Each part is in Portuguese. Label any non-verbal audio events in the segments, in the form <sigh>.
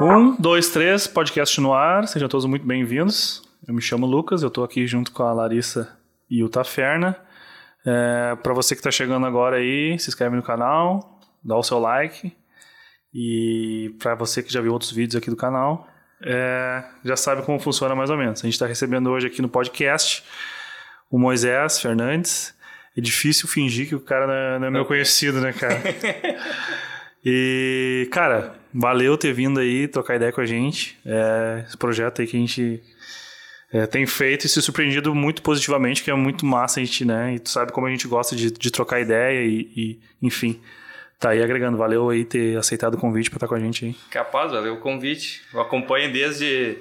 Um, dois, três, podcast no ar. Sejam todos muito bem-vindos. Eu me chamo Lucas, eu estou aqui junto com a Larissa e o Taferna. É, para você que está chegando agora aí, se inscreve no canal, dá o seu like. E para você que já viu outros vídeos aqui do canal, é, já sabe como funciona mais ou menos. A gente está recebendo hoje aqui no podcast o Moisés Fernandes. É difícil fingir que o cara não é, não é meu conhecido, né, cara? <laughs> E, cara, valeu ter vindo aí trocar ideia com a gente. É, esse projeto aí que a gente é, tem feito e se surpreendido muito positivamente, que é muito massa a gente, né? E tu sabe como a gente gosta de, de trocar ideia e, e, enfim. Tá aí agregando. Valeu aí ter aceitado o convite para estar com a gente aí. Capaz, valeu o convite. Eu acompanho desde,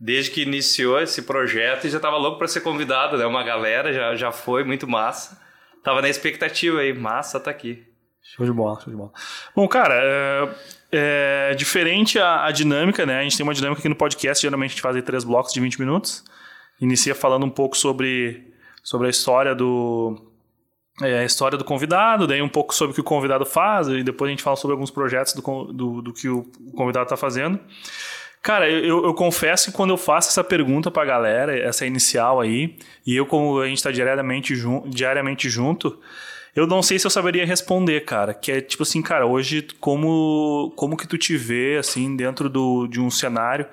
desde que iniciou esse projeto e já tava louco para ser convidado, né? Uma galera já, já foi, muito massa. Tava na expectativa aí, massa tá aqui. Show de bola, show de bola. Bom, cara, é, é diferente a, a, dinâmica, né? A gente tem uma dinâmica aqui no podcast, geralmente a gente faz três blocos de 20 minutos. Inicia falando um pouco sobre, sobre a história do, é, a história do convidado, daí um pouco sobre o que o convidado faz, e depois a gente fala sobre alguns projetos do, do, do que o convidado está fazendo. Cara, eu, eu, confesso que quando eu faço essa pergunta para a galera, essa inicial aí, e eu, como a gente está diariamente, jun diariamente junto, eu não sei se eu saberia responder, cara. Que é tipo assim, cara, hoje como, como que tu te vê, assim, dentro do, de um cenário.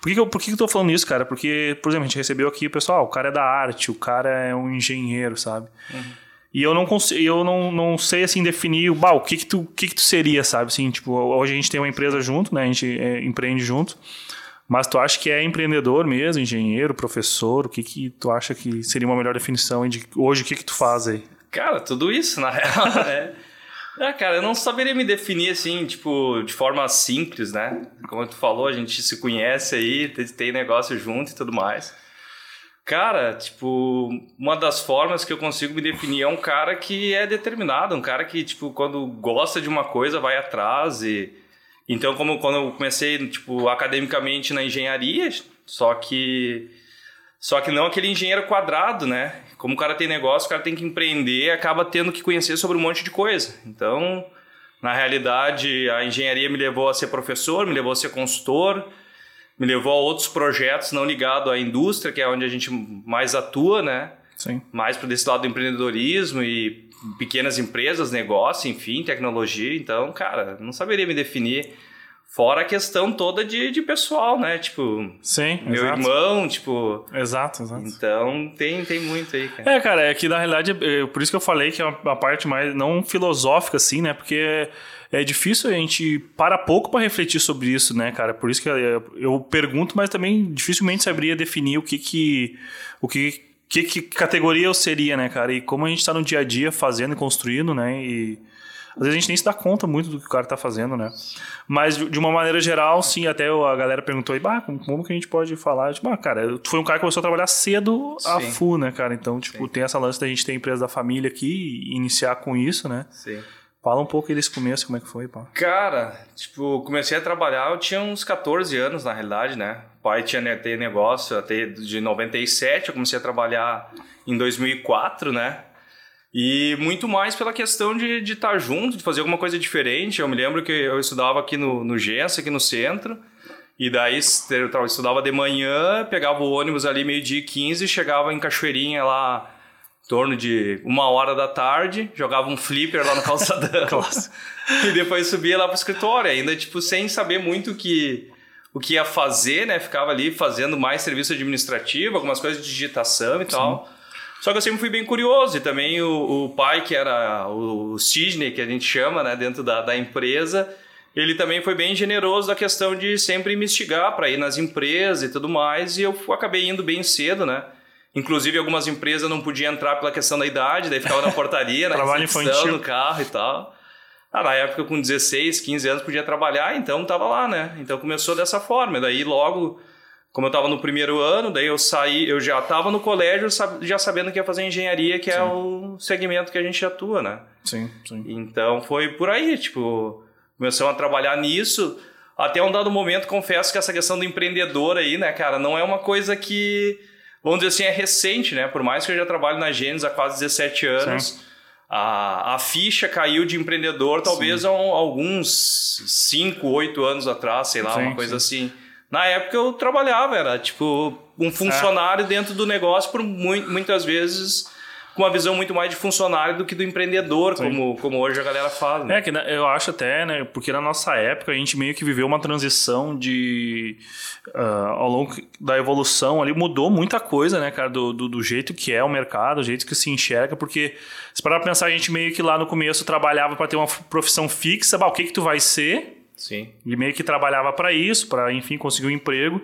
Por que, que eu, por que, que eu tô falando isso, cara? Porque, por exemplo, a gente recebeu aqui, pessoal, o cara é da arte, o cara é um engenheiro, sabe? Uhum. E eu não consigo, eu não, não sei assim definir bah, o que que tu, que que tu seria, sabe? Assim, tipo, hoje a gente tem uma empresa junto, né? A gente é, empreende junto. Mas tu acha que é empreendedor mesmo, engenheiro, professor? O que que tu acha que seria uma melhor definição de hoje o que que tu faz aí? Cara, tudo isso, na <laughs> real, né? É, cara, eu não saberia me definir assim, tipo, de forma simples, né? Como tu falou, a gente se conhece aí, tem negócio junto e tudo mais. Cara, tipo, uma das formas que eu consigo me definir é um cara que é determinado, um cara que, tipo, quando gosta de uma coisa, vai atrás e... Então, como quando eu comecei, tipo, academicamente na engenharia, só que... Só que não aquele engenheiro quadrado, né? Como o cara tem negócio, o cara tem que empreender, acaba tendo que conhecer sobre um monte de coisa. Então, na realidade, a engenharia me levou a ser professor, me levou a ser consultor, me levou a outros projetos não ligados à indústria, que é onde a gente mais atua, né? Sim. Mais para desse lado do empreendedorismo e pequenas empresas, negócio, enfim, tecnologia. Então, cara, não saberia me definir Fora a questão toda de, de pessoal, né? Tipo, Sim, meu exato. irmão, tipo. Exato, exato. Então tem, tem muito aí, cara. É, cara, é que na realidade, é, por isso que eu falei que é uma parte mais não filosófica, assim, né? Porque é difícil a gente para pouco para refletir sobre isso, né, cara? Por isso que eu, eu pergunto, mas também dificilmente saberia definir o que que. O que que, que categoria eu seria, né, cara? E como a gente está no dia a dia fazendo e construindo, né? E às vezes a gente nem se dá conta muito do que o cara tá fazendo, né? Mas de uma maneira geral, sim, até a galera perguntou aí, bah, como, que a gente pode falar? Tipo, ah, cara, tu foi um cara que começou a trabalhar cedo a sim. full, né, cara? Então, tipo, sim. tem essa lance da gente ter a empresa da família aqui e iniciar com isso, né? Sim. Fala um pouco aí desse começo, como é que foi, pá? Cara, tipo, comecei a trabalhar, eu tinha uns 14 anos, na realidade, né? O pai tinha ter negócio até de 97, eu comecei a trabalhar em 2004, né? E muito mais pela questão de estar tá junto, de fazer alguma coisa diferente. Eu me lembro que eu estudava aqui no, no Gens, aqui no centro. E daí eu estudava de manhã, pegava o ônibus ali meio-dia e 15, chegava em Cachoeirinha lá em torno de uma hora da tarde, jogava um flipper lá no calçadão. <laughs> e depois subia lá pro escritório, ainda tipo sem saber muito o que o que ia fazer, né? Ficava ali fazendo mais serviço administrativo, algumas coisas de digitação e Sim. tal. Só que eu sempre fui bem curioso e também o, o pai, que era o Sidney, que a gente chama, né, dentro da, da empresa, ele também foi bem generoso da questão de sempre me instigar para ir nas empresas e tudo mais, e eu acabei indo bem cedo, né? Inclusive, algumas empresas não podiam entrar pela questão da idade, daí ficava na portaria, na <laughs> Trabalho infantil. no carro e tal. Ah, na época, com 16, 15 anos, podia trabalhar, então tava lá, né? Então começou dessa forma. Daí logo como eu estava no primeiro ano, daí eu saí, eu já estava no colégio já sabendo que ia fazer engenharia, que é sim. é o segmento que a gente atua, né? Sim, sim. Então foi por aí, tipo, começamos a trabalhar nisso. Até um dado momento, confesso que essa questão do empreendedor aí, né, cara, não é uma coisa que, vamos dizer assim, é recente, né? Por mais que eu já trabalho na Gênesis há quase 17 anos, sim. a, a ficha caiu de empreendedor talvez há um, alguns 5, 8 anos atrás, sei lá, sim, uma coisa sim. assim. Na época eu trabalhava, era tipo um funcionário dentro do negócio por mu muitas vezes com uma visão muito mais de funcionário do que do empreendedor, como, como hoje a galera fala. Né? É, que eu acho até, né? Porque na nossa época a gente meio que viveu uma transição de. Uh, ao longo da evolução ali, mudou muita coisa, né, cara? Do, do, do, jeito que é o mercado, do jeito que se enxerga, porque se parar pra pensar, a gente meio que lá no começo trabalhava para ter uma profissão fixa, bah, o que que tu vai ser? Sim. E meio que trabalhava para isso, para enfim conseguir um emprego.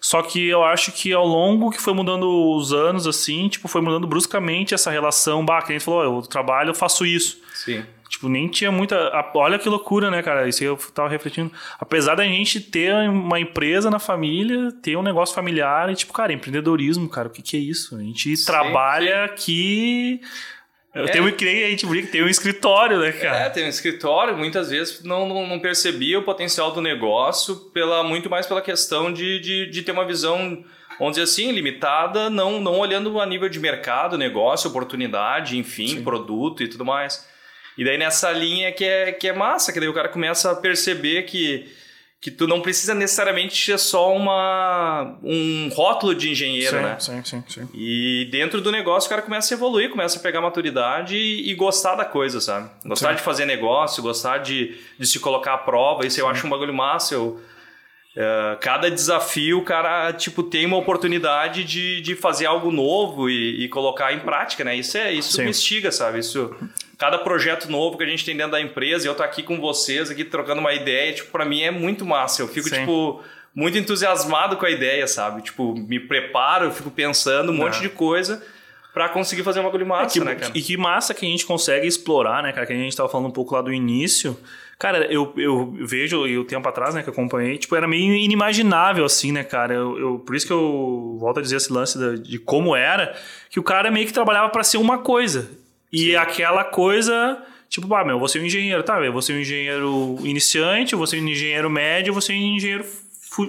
Só que eu acho que ao longo que foi mudando os anos, assim, tipo, foi mudando bruscamente essa relação. Bah, que a gente falou, eu trabalho, eu faço isso. Sim. Tipo, nem tinha muita. Olha que loucura, né, cara? Isso aí eu tava refletindo. Apesar da gente ter uma empresa na família, ter um negócio familiar, e, tipo, cara, empreendedorismo, cara, o que, que é isso? A gente sim, trabalha sim. aqui eu é. tenho um cliente, a gente brinca, tem um escritório, né, cara? É, tem um escritório, muitas vezes não, não, não, percebia o potencial do negócio, pela, muito mais pela questão de, de, de ter uma visão, vamos dizer assim, limitada, não, não olhando a nível de mercado, negócio, oportunidade, enfim, Sim. produto e tudo mais. E daí nessa linha que é, que é massa, que daí o cara começa a perceber que que tu não precisa necessariamente ser só uma, um rótulo de engenheiro, sim, né? Sim, sim, sim. E dentro do negócio o cara começa a evoluir, começa a pegar maturidade e, e gostar da coisa, sabe? Gostar sim. de fazer negócio, gostar de, de se colocar à prova. Isso sim. eu acho um bagulho massa. Eu, Uh, cada desafio, o cara, tipo, tem uma oportunidade de, de fazer algo novo e, e colocar em prática, né? Isso é isso Sim. me instiga, sabe? Isso, cada projeto novo que a gente tem dentro da empresa, e eu tô aqui com vocês, aqui trocando uma ideia, tipo, para mim é muito massa. Eu fico, Sim. tipo, muito entusiasmado com a ideia, sabe? Tipo, me preparo, eu fico pensando um monte é. de coisa para conseguir fazer uma bagulho massa, é que, né, cara? E que massa que a gente consegue explorar, né, cara? Que a gente tava falando um pouco lá do início. Cara, eu, eu vejo, e o tempo atrás, né, que eu acompanhei, tipo, era meio inimaginável, assim, né, cara? Eu, eu por isso que eu volto a dizer esse lance de, de como era, que o cara meio que trabalhava para ser uma coisa. E Sim. aquela coisa, tipo, ah, meu, eu vou ser um engenheiro, tá? Eu vou ser um engenheiro iniciante, eu vou ser um engenheiro médio, eu vou ser um engenheiro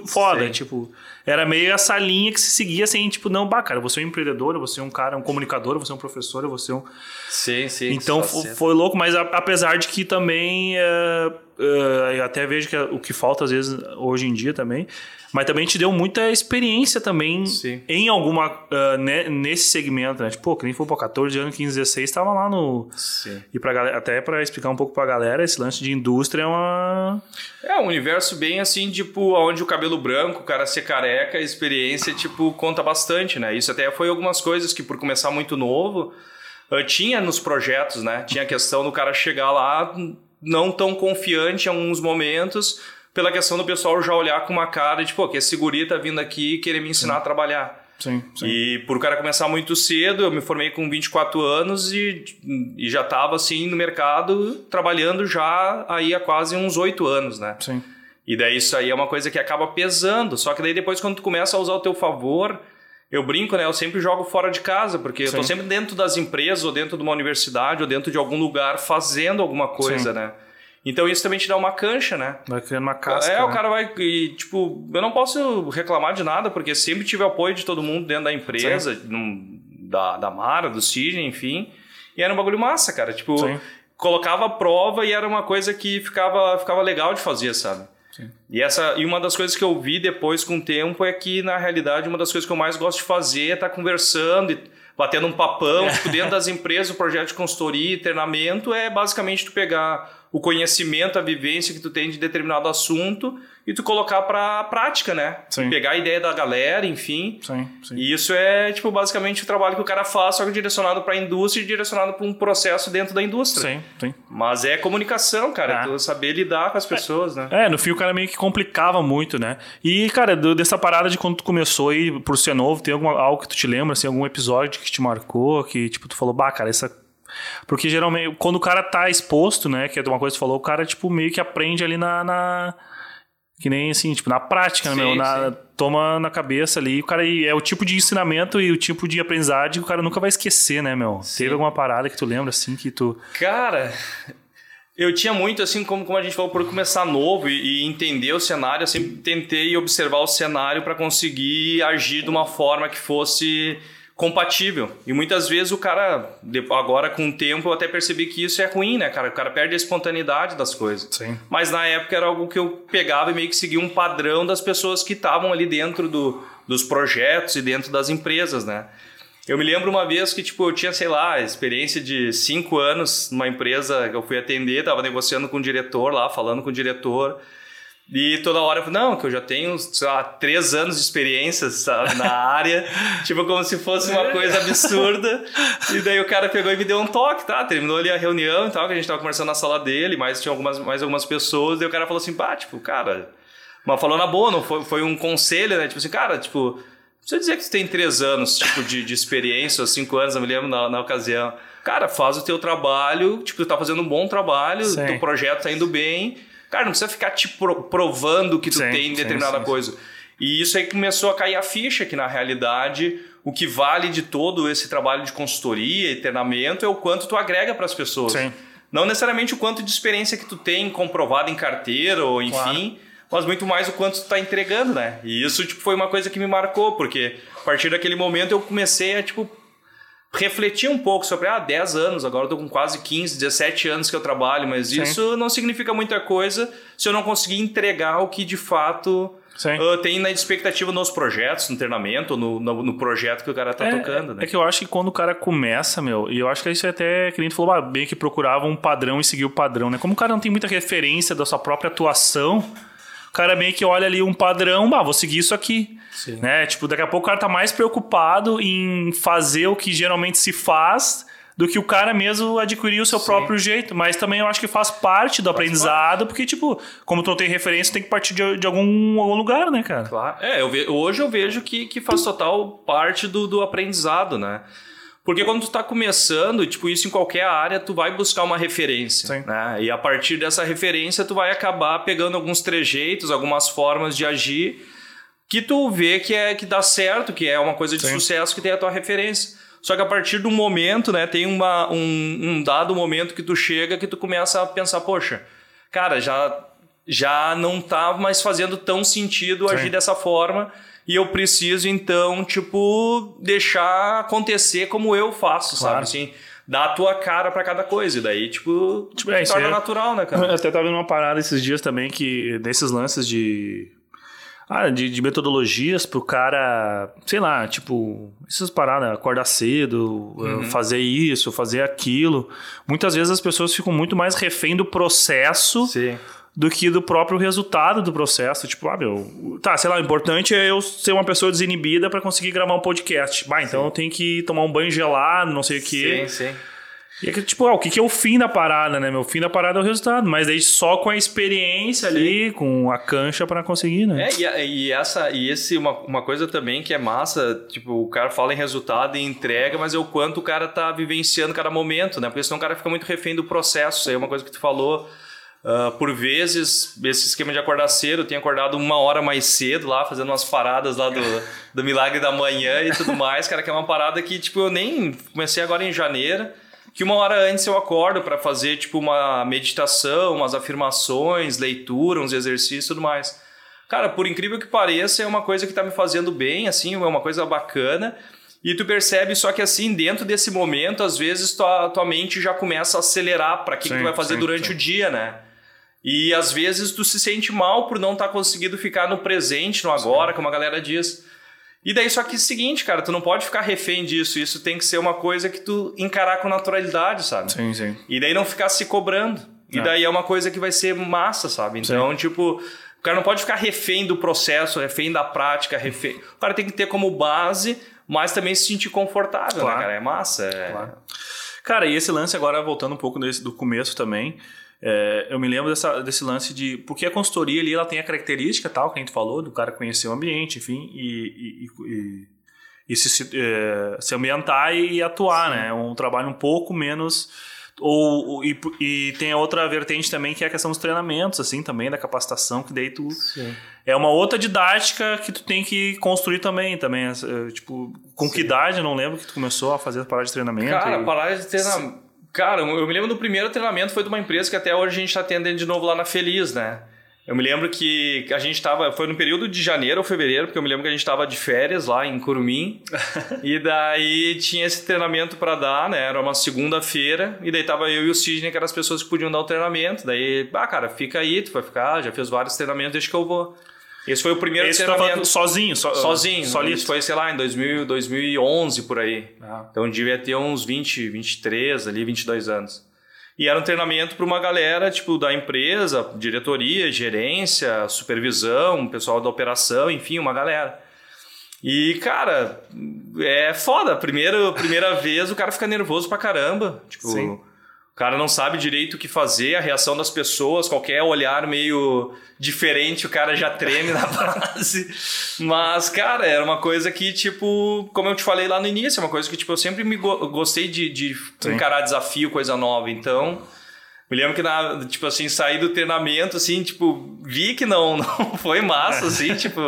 foda, Sim. tipo era meio essa linha que se seguia assim, tipo, não, bah, cara, você é um empreendedor, você é um cara, um comunicador, você é um professor, você é um. Sim, sim. Então foi louco, mas apesar de que também. Uh, eu até vejo que é o que falta às vezes hoje em dia também mas também te deu muita experiência também Sim. em alguma. Uh, nesse segmento, né? Tipo, pô, que nem foi pô, 14 anos, 15, 16, tava lá no. Sim. E galera, até para explicar um pouco pra galera, esse lance de indústria é uma. É um universo bem assim, tipo, onde o cabelo branco, o cara ser careca, a experiência, tipo, conta bastante, né? Isso até foi algumas coisas que, por começar muito novo, uh, tinha nos projetos, né? Tinha a questão do cara chegar lá não tão confiante em alguns momentos pela questão do pessoal já olhar com uma cara de, pô, que esse guri tá vindo aqui e querer me ensinar sim. a trabalhar. Sim, sim. E por o cara começar muito cedo, eu me formei com 24 anos e, e já estava assim no mercado trabalhando já aí há quase uns 8 anos, né? Sim. E daí isso aí é uma coisa que acaba pesando. Só que daí depois quando tu começa a usar o teu favor, eu brinco, né? Eu sempre jogo fora de casa, porque Sim. eu tô sempre dentro das empresas, ou dentro de uma universidade, ou dentro de algum lugar fazendo alguma coisa, Sim. né? Então isso também te dá uma cancha, né? Vai criando uma casca. É, né? o cara vai. E, tipo, eu não posso reclamar de nada, porque sempre tive apoio de todo mundo dentro da empresa, num, da, da Mara, do Sidney, enfim. E era um bagulho massa, cara. Tipo, Sim. colocava a prova e era uma coisa que ficava, ficava legal de fazer, sabe? Sim. E, essa, e uma das coisas que eu vi depois com o tempo é que, na realidade, uma das coisas que eu mais gosto de fazer é estar tá conversando e batendo um papão, tipo, dentro das empresas, o projeto de consultoria e treinamento é basicamente tu pegar o conhecimento, a vivência que tu tem de determinado assunto e tu colocar para prática, né? Sim. Pegar a ideia da galera, enfim. Sim, sim. E isso é, tipo, basicamente o trabalho que o cara faz, só que direcionado para a indústria e direcionado para um processo dentro da indústria. Sim, sim. Mas é comunicação, cara. É. Tu saber lidar com as pessoas, é. né? É, no fim o cara meio que complicava muito, né? E, cara, dessa parada de quando tu começou aí, por ser novo, tem alguma, algo que tu te lembra, assim, algum episódio que te marcou, que, tipo, tu falou, bah, cara, essa porque geralmente, quando o cara tá exposto, né, que é uma coisa que você falou, o cara, tipo, meio que aprende ali na. na que nem assim, tipo, na prática, sim, né, meu? Na, toma na cabeça ali. O cara é o tipo de ensinamento e o tipo de aprendizagem que o cara nunca vai esquecer, né, meu? Sim. Teve alguma parada que tu lembra, assim, que tu. Cara. Eu tinha muito, assim, como, como a gente falou, por começar novo e, e entender o cenário, eu sempre tentei observar o cenário para conseguir agir de uma forma que fosse compatível. E muitas vezes o cara, agora com o tempo, eu até percebi que isso é ruim, né, cara? O cara perde a espontaneidade das coisas. Sim. Mas na época era algo que eu pegava e meio que seguia um padrão das pessoas que estavam ali dentro do, dos projetos e dentro das empresas, né? Eu me lembro uma vez que, tipo, eu tinha, sei lá, experiência de cinco anos numa empresa que eu fui atender, tava negociando com o diretor lá, falando com o diretor. E toda hora eu falei, não, que eu já tenho, sei lá, três anos de experiência sabe, na área, <laughs> tipo, como se fosse uma coisa absurda. E daí o cara pegou e me deu um toque, tá? Terminou ali a reunião e tal, que a gente tava conversando na sala dele, mas tinha algumas, mais algumas pessoas, daí o cara falou assim, pá, tipo, cara. Mas falou na boa, não foi, foi um conselho, né? Tipo assim, cara, tipo, precisa dizer que tu tem três anos, tipo, de, de experiência, ou cinco anos, eu me lembro na, na ocasião. Cara, faz o teu trabalho, tipo, tu tá fazendo um bom trabalho, o teu projeto tá indo bem Cara, não precisa ficar te provando que tu sim, tem determinada sim, sim, coisa. E isso aí começou a cair a ficha que, na realidade, o que vale de todo esse trabalho de consultoria e treinamento é o quanto tu agrega para as pessoas. Não necessariamente o quanto de experiência que tu tem comprovada em carteira ou enfim, claro. mas muito mais o quanto tu está entregando, né? E isso tipo, foi uma coisa que me marcou, porque a partir daquele momento eu comecei a tipo, refletir um pouco sobre, ah, 10 anos, agora eu tô com quase 15, 17 anos que eu trabalho, mas Sim. isso não significa muita coisa se eu não conseguir entregar o que de fato uh, tem na expectativa nos projetos, no treinamento, no, no, no projeto que o cara tá é, tocando, né? É que eu acho que quando o cara começa, meu, e eu acho que isso é até que a gente falou, ah, bem que procurava um padrão e seguir o padrão, né? Como o cara não tem muita referência da sua própria atuação, o cara meio que olha ali um padrão, ah, vou seguir isso aqui. Sim. Né? Tipo, daqui a pouco o cara tá mais preocupado em fazer o que geralmente se faz do que o cara mesmo adquirir o seu Sim. próprio jeito. Mas também eu acho que faz parte do faz aprendizado, parte. porque, tipo, como tu não tem referência, tem que partir de, de algum, algum lugar, né, cara? Claro. É, eu ve, hoje eu vejo que, que faz total parte do, do aprendizado, né? Porque quando tu está começando, tipo, isso em qualquer área, tu vai buscar uma referência. Sim. Né? E a partir dessa referência, tu vai acabar pegando alguns trejeitos, algumas formas de agir que tu vê que é que dá certo, que é uma coisa de Sim. sucesso que tem a tua referência. Só que a partir do momento, né, tem uma, um, um dado momento que tu chega que tu começa a pensar, poxa, cara, já já não tá mais fazendo tão sentido Sim. agir dessa forma e eu preciso então, tipo, deixar acontecer como eu faço, claro. sabe? Assim, dar a tua cara para cada coisa. E daí, tipo, tipo é, torna é... natural, né, cara? Eu <laughs> até tava vendo uma parada esses dias também que desses lances de ah, de, de metodologias pro cara, sei lá, tipo, essas paradas, acordar cedo, uhum. fazer isso, fazer aquilo. Muitas vezes as pessoas ficam muito mais refém do processo Sim do que do próprio resultado do processo. Tipo, ah, meu, tá, sei lá, o importante é eu ser uma pessoa desinibida para conseguir gravar um podcast. Bah, então sim. eu tenho que tomar um banho gelado, não sei o quê. Sim, sim. E é que, tipo, ah, o que, que é o fim da parada, né? Meu fim da parada é o resultado, mas aí só com a experiência Sim. ali, com a cancha para conseguir, né? É, e, e, essa, e esse, uma, uma coisa também que é massa, tipo, o cara fala em resultado e entrega, mas é o quanto o cara tá vivenciando cada momento, né? Porque senão o cara fica muito refém do processo, isso aí é uma coisa que tu falou Uh, por vezes, esse esquema de acordar cedo, eu tenho acordado uma hora mais cedo lá, fazendo umas paradas lá do, <laughs> do Milagre da Manhã e tudo mais, cara, que é uma parada que, tipo, eu nem comecei agora em janeiro, que uma hora antes eu acordo para fazer, tipo, uma meditação, umas afirmações, leitura, uns exercícios e tudo mais. Cara, por incrível que pareça, é uma coisa que tá me fazendo bem, assim, é uma coisa bacana. E tu percebe só que assim, dentro desse momento, às vezes tua, tua mente já começa a acelerar para que, que tu vai fazer sim, durante sim. o dia, né? E às vezes tu se sente mal por não estar tá conseguindo ficar no presente, no agora, Sim. como a galera diz. E daí só que é o seguinte, cara, tu não pode ficar refém disso. Isso tem que ser uma coisa que tu encarar com naturalidade, sabe? Sim, sim. E daí não ficar se cobrando. E é. daí é uma coisa que vai ser massa, sabe? Então, sim. tipo, o cara não pode ficar refém do processo, refém da prática, refém. O cara tem que ter como base, mas também se sentir confortável, né, claro. né, cara? É massa. É... Claro. Cara, e esse lance agora, voltando um pouco desse, do começo também, é, eu me lembro dessa, desse lance de. Porque a consultoria ali ela tem a característica tal que a gente falou, do cara conhecer o ambiente, enfim, e, e, e, e se, é, se ambientar e atuar, Sim. né? É um trabalho um pouco menos. Ou, e, e, tem a outra vertente também que é a questão dos treinamentos, assim, também, da capacitação, que daí tu. Sim. É uma outra didática que tu tem que construir também, também. É, tipo, com Sim. que idade, eu não lembro que tu começou a fazer a parada de treinamento? Cara, e... parada de treinamento Cara, eu me lembro do primeiro treinamento foi de uma empresa que até hoje a gente está atendendo de novo lá na Feliz, né? Eu me lembro que a gente tava. Foi no período de janeiro ou fevereiro, porque eu me lembro que a gente tava de férias lá em Curumim. <laughs> e daí tinha esse treinamento para dar, né? Era uma segunda-feira. E daí tava eu e o Sidney, que eram as pessoas que podiam dar o treinamento. Daí, ah, cara, fica aí, tu vai ficar, já fez vários treinamentos, deixa que eu vou. Esse foi o primeiro Esse treinamento. tava sozinho, so, Sozinho. solito. Isso foi, sei lá, em 2000, 2011 por aí. Ah. Então devia ter uns 20, 23 ali, 22 anos. E era um treinamento para uma galera, tipo, da empresa, diretoria, gerência, supervisão, pessoal da operação, enfim, uma galera. E, cara, é foda. Primeiro, primeira <laughs> vez o cara fica nervoso pra caramba. Tipo, Sim. O cara não sabe direito o que fazer, a reação das pessoas, qualquer olhar meio diferente, o cara já treme na <laughs> base. Mas, cara, era uma coisa que, tipo, como eu te falei lá no início, é uma coisa que, tipo, eu sempre me go- gostei de, de encarar desafio, coisa nova. Então, me lembro que, na, tipo assim, saí do treinamento, assim, tipo, vi que não, <laughs> não foi massa, assim, tipo,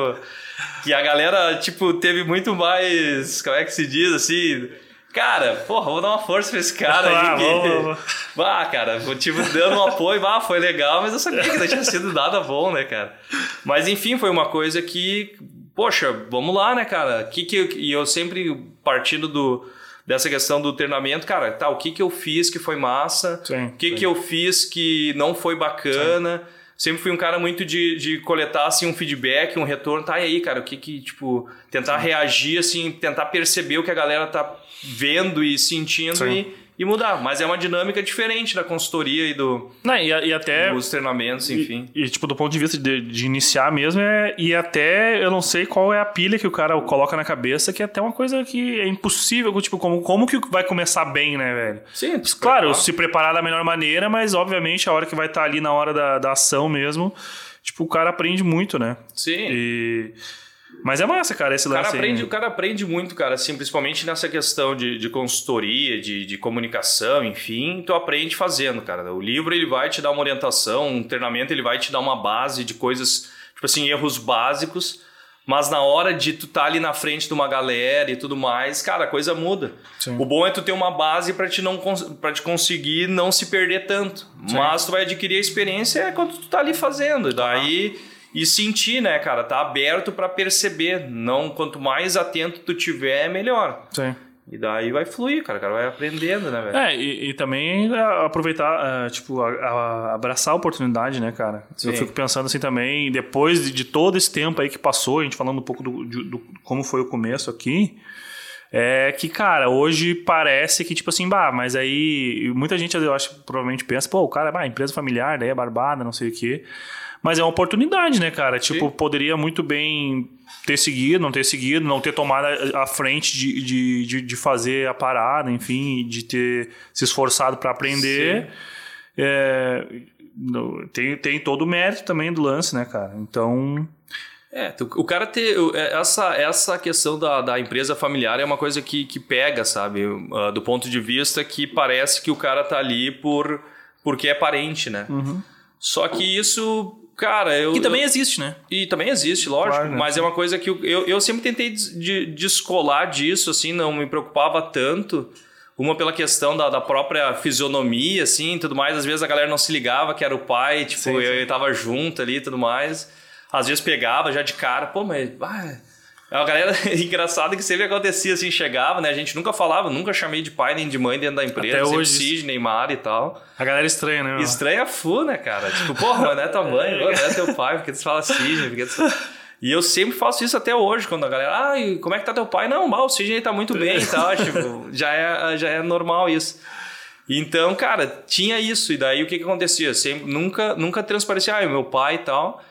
que a galera, tipo, teve muito mais, como é que se diz, assim, cara, porra, vou dar uma força pra esse cara <laughs> aí. Ah, que... vamos. <laughs> Ah, cara, tipo, dando um apoio, ah, foi legal, mas eu sabia que não tinha sido nada bom, né, cara? Mas, enfim, foi uma coisa que, poxa, vamos lá, né, cara? Que que eu, e eu sempre partindo do, dessa questão do treinamento, cara, tá, o que que eu fiz que foi massa? Sim, o que sim. que eu fiz que não foi bacana? Sempre fui um cara muito de, de coletar, assim, um feedback, um retorno. Tá, e aí, cara, o que que, tipo, tentar reagir, assim, tentar perceber o que a galera tá vendo e sentindo Sim. e, e mudar. Mas é uma dinâmica diferente da consultoria e do, Não, e, e até. dos treinamentos, enfim. E, e, tipo, do ponto de vista de, de iniciar mesmo, é, e até eu não sei qual é a pilha que o cara coloca na cabeça, que é até uma coisa que é impossível, tipo, como, como que vai começar bem, né, velho? Sim, Claro, se preparar da melhor maneira, mas obviamente a hora que vai estar ali na hora da, da ação mesmo, tipo, o cara aprende muito, né? Sim. E... Mas é massa, cara, esse O cara, lance aí, aprende, né? o cara aprende muito, cara, assim, principalmente nessa questão de, de consultoria, de, de comunicação, enfim, tu aprende fazendo, cara. O livro ele vai te dar uma orientação, um treinamento ele vai te dar uma base de coisas, tipo assim, erros básicos, mas na hora de tu tá ali na frente de uma galera e tudo mais, cara, a coisa muda. Sim. O bom é tu ter uma base para te não para te conseguir não se perder tanto. Mas tu vai adquirir a experiência quando tu tá ali fazendo. Daí e sentir, né, cara, tá aberto para perceber. Não quanto mais atento tu tiver, melhor. Sim. E daí vai fluir, cara, o cara vai aprendendo, né, velho? É, e, e também é, aproveitar, é, tipo, a- a- abraçar a oportunidade, né, cara? Sim. Eu fico pensando assim também, depois de, de todo esse tempo aí que passou, a gente falando um pouco do, de- do- como foi o começo aqui, é que, cara, hoje parece que, tipo assim, bah, mas aí muita gente, eu acho, provavelmente pensa, pô, o cara, bah, empresa familiar, daí é barbada, não sei o quê. Mas é uma oportunidade, né, cara? Tipo, Sim. poderia muito bem ter seguido, não ter seguido, não ter tomado a frente de, de, de, de fazer a parada, enfim, de ter se esforçado para aprender. É, tem, tem todo o mérito também do lance, né, cara? Então, É, o cara ter. é, Essa, essa questão da, da empresa familiar é uma coisa que, que pega, sabe? Ah, do ponto de vista que parece que o cara tá ali por porque é parente, né? Só que isso, cara, eu. que também eu- existe, né? E também existe, lógico, Claro, né? mas é uma coisa que eu, eu, eu sempre tentei de- descolar disso, assim, não me preocupava tanto. Uma pela questão da, da própria fisionomia, assim, e tudo mais. Às vezes a galera não se ligava que era o pai, tipo, Sim, eu, sim. eu tava junto ali e tudo mais. Às vezes pegava já de cara, pô, mas. Ah, é uma galera <laughs> engraçada que sempre acontecia, assim, chegava, né? A gente nunca falava, nunca chamei de pai nem de mãe dentro da empresa. Até hoje isso. Cid, Neymar e tal. A galera estranha, né? Estranha fu, né, cara? Tipo, porra, mas não é tua mãe, não é teu pai, porque tu fala Sidney, porque tu... E eu sempre faço isso até hoje, quando a galera, ah, e como é que tá teu pai? Não, mal, o Sidney tá muito bem e tal, tipo, já é, já é normal isso. Então, cara, tinha isso, e daí o que que acontecia? Sempre, nunca, nunca transparecia, ah, é meu pai e tal,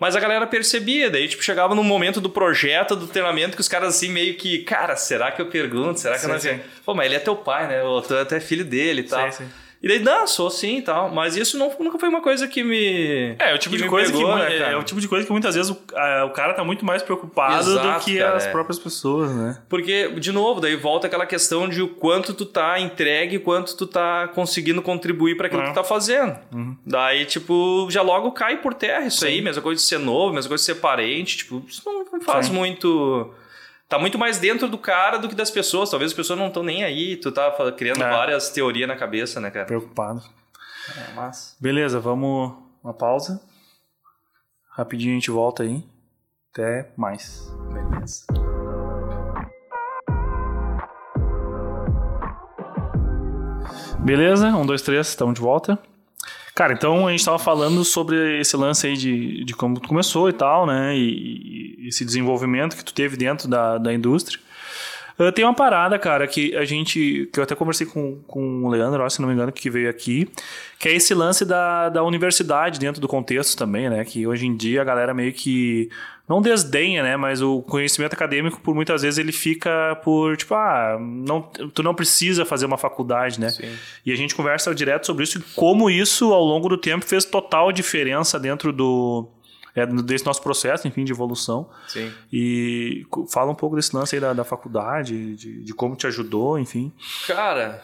mas a galera percebia, daí, tipo, chegava no momento do projeto, do treinamento, que os caras assim, meio que, cara, será que eu pergunto? Será que eu Sim, não... sim. Pô, mas ele é teu pai, né? Ou tu é até filho dele e tal. Sim, sim. E daí, não, sou sim e tal. Mas isso não, nunca foi uma coisa que me. É, é o tipo de coisa pegou, que né, é, é o tipo de coisa que muitas vezes o, a- o cara tá muito mais preocupado do Exato, que cara, as é. próprias pessoas, né? Porque, de novo, daí volta aquela questão de o quanto tu tá entregue, quanto tu tá conseguindo contribuir para aquilo É. que tu tá fazendo. Daí, tipo, já logo cai por terra isso aí, mesma coisa de ser novo, mesma coisa de ser parente, tipo, isso não não faz Sim. muito. Tá muito mais dentro do cara do que das pessoas. Talvez as pessoas não estão nem aí, tu tá criando É. várias teorias na cabeça, né, cara? Preocupado. É, mas... Beleza, vamos. Uma pausa. Rapidinho a gente volta aí. Até mais. Beleza. Beleza? Um, dois, três, estamos de volta. Cara, então a gente estava falando sobre esse lance aí de, de como tu começou e tal, né? E, e esse desenvolvimento que tu teve dentro da, da indústria. Uh, tem uma parada, cara, que a gente. que eu até conversei com, com o Leandro, se não me engano, que veio aqui, que é esse lance da, da universidade dentro do contexto também, né? Que hoje em dia a galera meio que não desdenha, né? Mas o conhecimento acadêmico, por muitas vezes, ele fica por, tipo, ah, não, tu não precisa fazer uma faculdade, né? Sim. E a gente conversa direto sobre isso e como isso, ao longo do tempo, fez total diferença dentro do. É, desse nosso processo, enfim, de evolução. Sim. E fala um pouco desse lance aí da, da faculdade, de, de como te ajudou, enfim. Cara,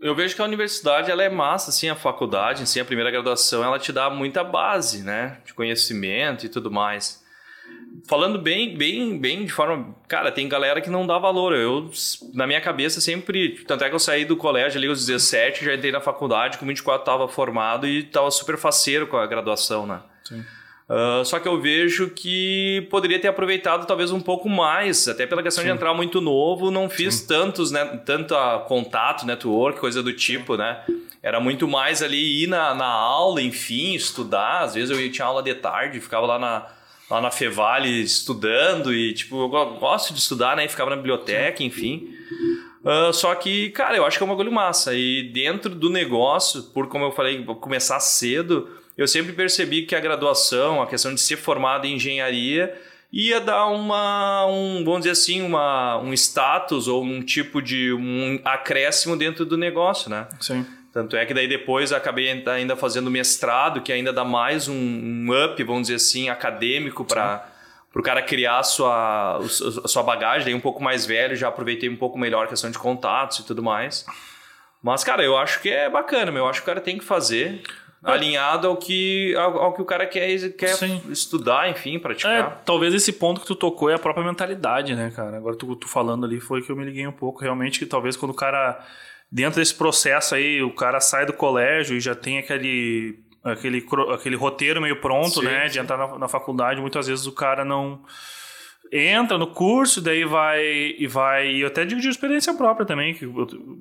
eu vejo que a universidade ela é massa, assim, a faculdade, assim, a primeira graduação, ela te dá muita base, né, de conhecimento e tudo mais. Falando bem, bem, bem de forma, cara, tem galera que não dá valor. Eu, na minha cabeça, sempre, tanto é que eu saí do colégio ali aos 17, já entrei na faculdade, com 24 tava formado e tava super faceiro com a graduação, né? Sim. Uh, só que eu vejo que poderia ter aproveitado talvez um pouco mais, até pela questão de entrar muito novo, não fiz tantos, né, tanto contato, network, coisa do tipo, né? Era muito mais ali ir na, na aula, enfim, estudar. Às vezes eu tinha aula de tarde, ficava lá na, lá na Fevale estudando e, tipo, eu go- gosto de estudar, né? E ficava na biblioteca, enfim. Ah, só que, cara, eu acho que é um bagulho massa. E dentro do negócio, por como eu falei, começar cedo, eu sempre percebi que a graduação, a questão de ser formado em engenharia, ia dar uma, um, vamos dizer assim, uma, um status ou um tipo de um acréscimo dentro do negócio, né? Sim. Tanto é que daí depois eu acabei ainda fazendo mestrado, que ainda dá mais um, um up, vamos dizer assim, acadêmico para o cara criar a sua, a sua bagagem. Daí um pouco mais velho, já aproveitei um pouco melhor a questão de contatos e tudo mais. Mas, cara, eu acho que é bacana, meu. Eu acho que o cara tem que fazer alinhado ao que, ao, ao que o cara quer, quer Sim. estudar, enfim, É, praticar. talvez esse ponto que tu tocou é a própria mentalidade, né, cara? Agora tu, tu falando ali foi que eu me liguei um pouco. Realmente que talvez quando o cara, dentro desse processo aí, o cara sai do colégio e já tem aquele, aquele, aquele roteiro meio pronto, Sim, né, de sim. entrar na, na faculdade, muitas vezes o cara não entra no curso, daí vai e vai. E eu até digo de experiência própria também, que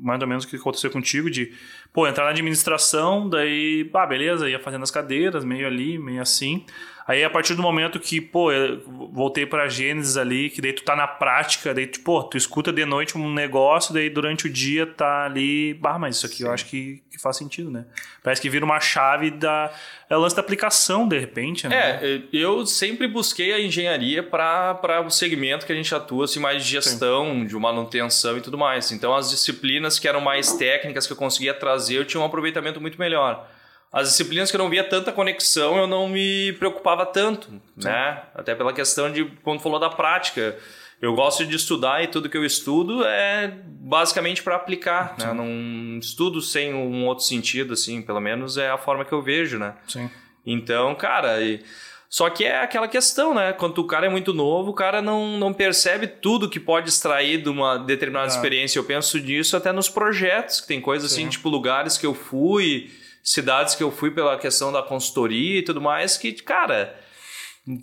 mais ou menos o que aconteceu contigo, de pô, entrar na administração, daí, ah, beleza, ia fazendo as cadeiras, meio ali, meio assim. Aí a partir do momento que, pô, eu voltei pra Gênesis ali, que daí tu tá na prática, daí tu, pô, tu escuta de noite um negócio, daí durante o dia tá ali, bah, mas isso aqui eu acho que, que faz sentido, né? Parece que vira uma chave da. É o lance da aplicação, de repente, né? É, eu sempre busquei a engenharia para o segmento que a gente atua, assim, mais de gestão, de manutenção e tudo mais. Então, as disciplinas que eram mais técnicas que eu conseguia trazer, eu tinha um aproveitamento muito melhor. As disciplinas que eu não via tanta conexão, eu não me preocupava tanto, né? Até pela questão de, quando falou da prática, eu gosto de estudar e tudo que eu estudo é basicamente para aplicar, né? Não estudo sem um outro sentido, assim, pelo menos é a forma que eu vejo, né? Sim. Então, cara, e- só que é aquela questão, né? Quando o cara é muito novo, o cara não, não percebe tudo que pode extrair de uma determinada Ah. experiência. Eu penso nisso até nos projetos, que tem coisas assim, Sim. tipo lugares que eu fui, cidades que eu fui pela questão da consultoria e tudo mais, que, cara,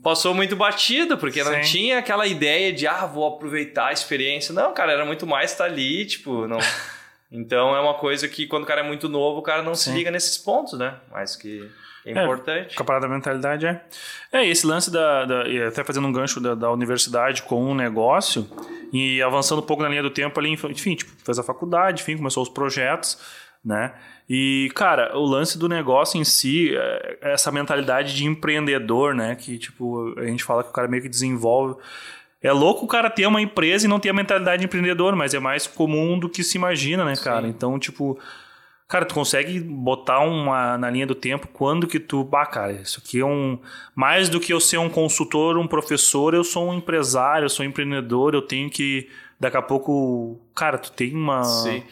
passou muito batido, porque não Sim. tinha aquela ideia de, ah, vou aproveitar a experiência. Não, cara, era muito mais estar ali, tipo, não. <laughs> Então é uma coisa que quando o cara é muito novo, o cara não se Sim. liga nesses pontos, né? Mas que é É, importante. Com a parada da mentalidade é. É, esse lance da. da e até fazendo um gancho da, da universidade com um negócio e avançando um pouco na linha do tempo ali, enfim, tipo, fez a faculdade, enfim, começou os projetos, né? E, cara, o lance do negócio em si, é essa mentalidade de empreendedor, né? Que, tipo, a gente fala que o cara meio que desenvolve. É louco o cara ter uma empresa e não ter a mentalidade de empreendedor, mas é mais comum do que se imagina, né, cara? Sim. Então, tipo, Cara, tu consegue botar uma na linha do tempo quando que tu, bah, cara, isso aqui é um mais do que eu ser um consultor, um professor, eu sou um empresário, eu sou um empreendedor, eu tenho que daqui a pouco, cara, tu tem uma Sim.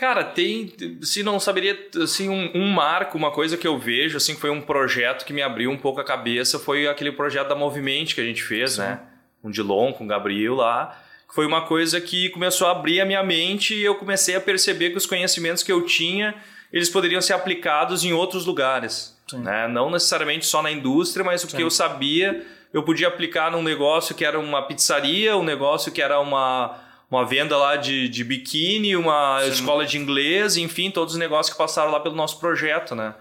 Cara, tem, se não saberia, assim, um, um marco, uma coisa que eu vejo, assim, que foi um projeto que me abriu um pouco a cabeça, foi aquele projeto da Movimento que a gente fez, Sim. né? Com o Dilon, com o Gabriel lá. Foi uma coisa que começou a abrir a minha mente e eu comecei a perceber que os conhecimentos que eu tinha, eles poderiam ser aplicados em outros lugares. Né? Não necessariamente só na indústria, mas o Sim. que eu sabia eu podia aplicar num negócio que era uma pizzaria, um negócio que era uma, uma venda lá de, de biquíni, uma Sim. escola de inglês, enfim, todos os negócios que passaram lá pelo nosso projeto, né?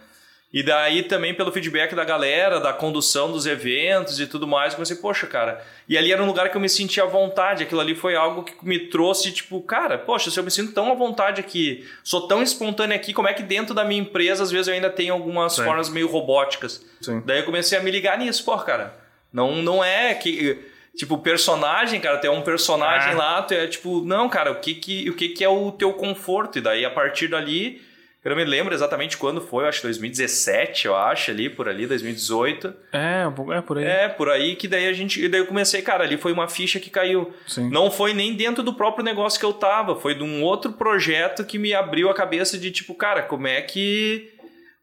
E daí também pelo feedback da galera, da condução dos eventos e tudo mais, eu comecei, poxa, cara. E ali era um lugar que eu me sentia à vontade. Aquilo ali foi algo que me trouxe, tipo, cara, poxa, se eu me sinto tão à vontade aqui, sou tão espontâneo aqui, como é que dentro da minha empresa, às vezes, eu ainda tenho algumas Sim. formas meio robóticas? Sim. Daí eu comecei a me ligar nisso, pô, cara. Não, não é que. Tipo, personagem, cara, tem um personagem é. lá, tu é tipo, não, cara, o que que, o que que é o teu conforto? E daí, a partir dali, eu não me lembro exatamente quando foi, eu acho 2017, eu acho, ali, por ali, 2018. É, é por aí. É, por aí que daí a gente. Daí eu comecei, cara, ali foi uma ficha que caiu. Sim. Não foi nem dentro do próprio negócio que eu tava, foi de um outro projeto que me abriu a cabeça de tipo, cara, como é que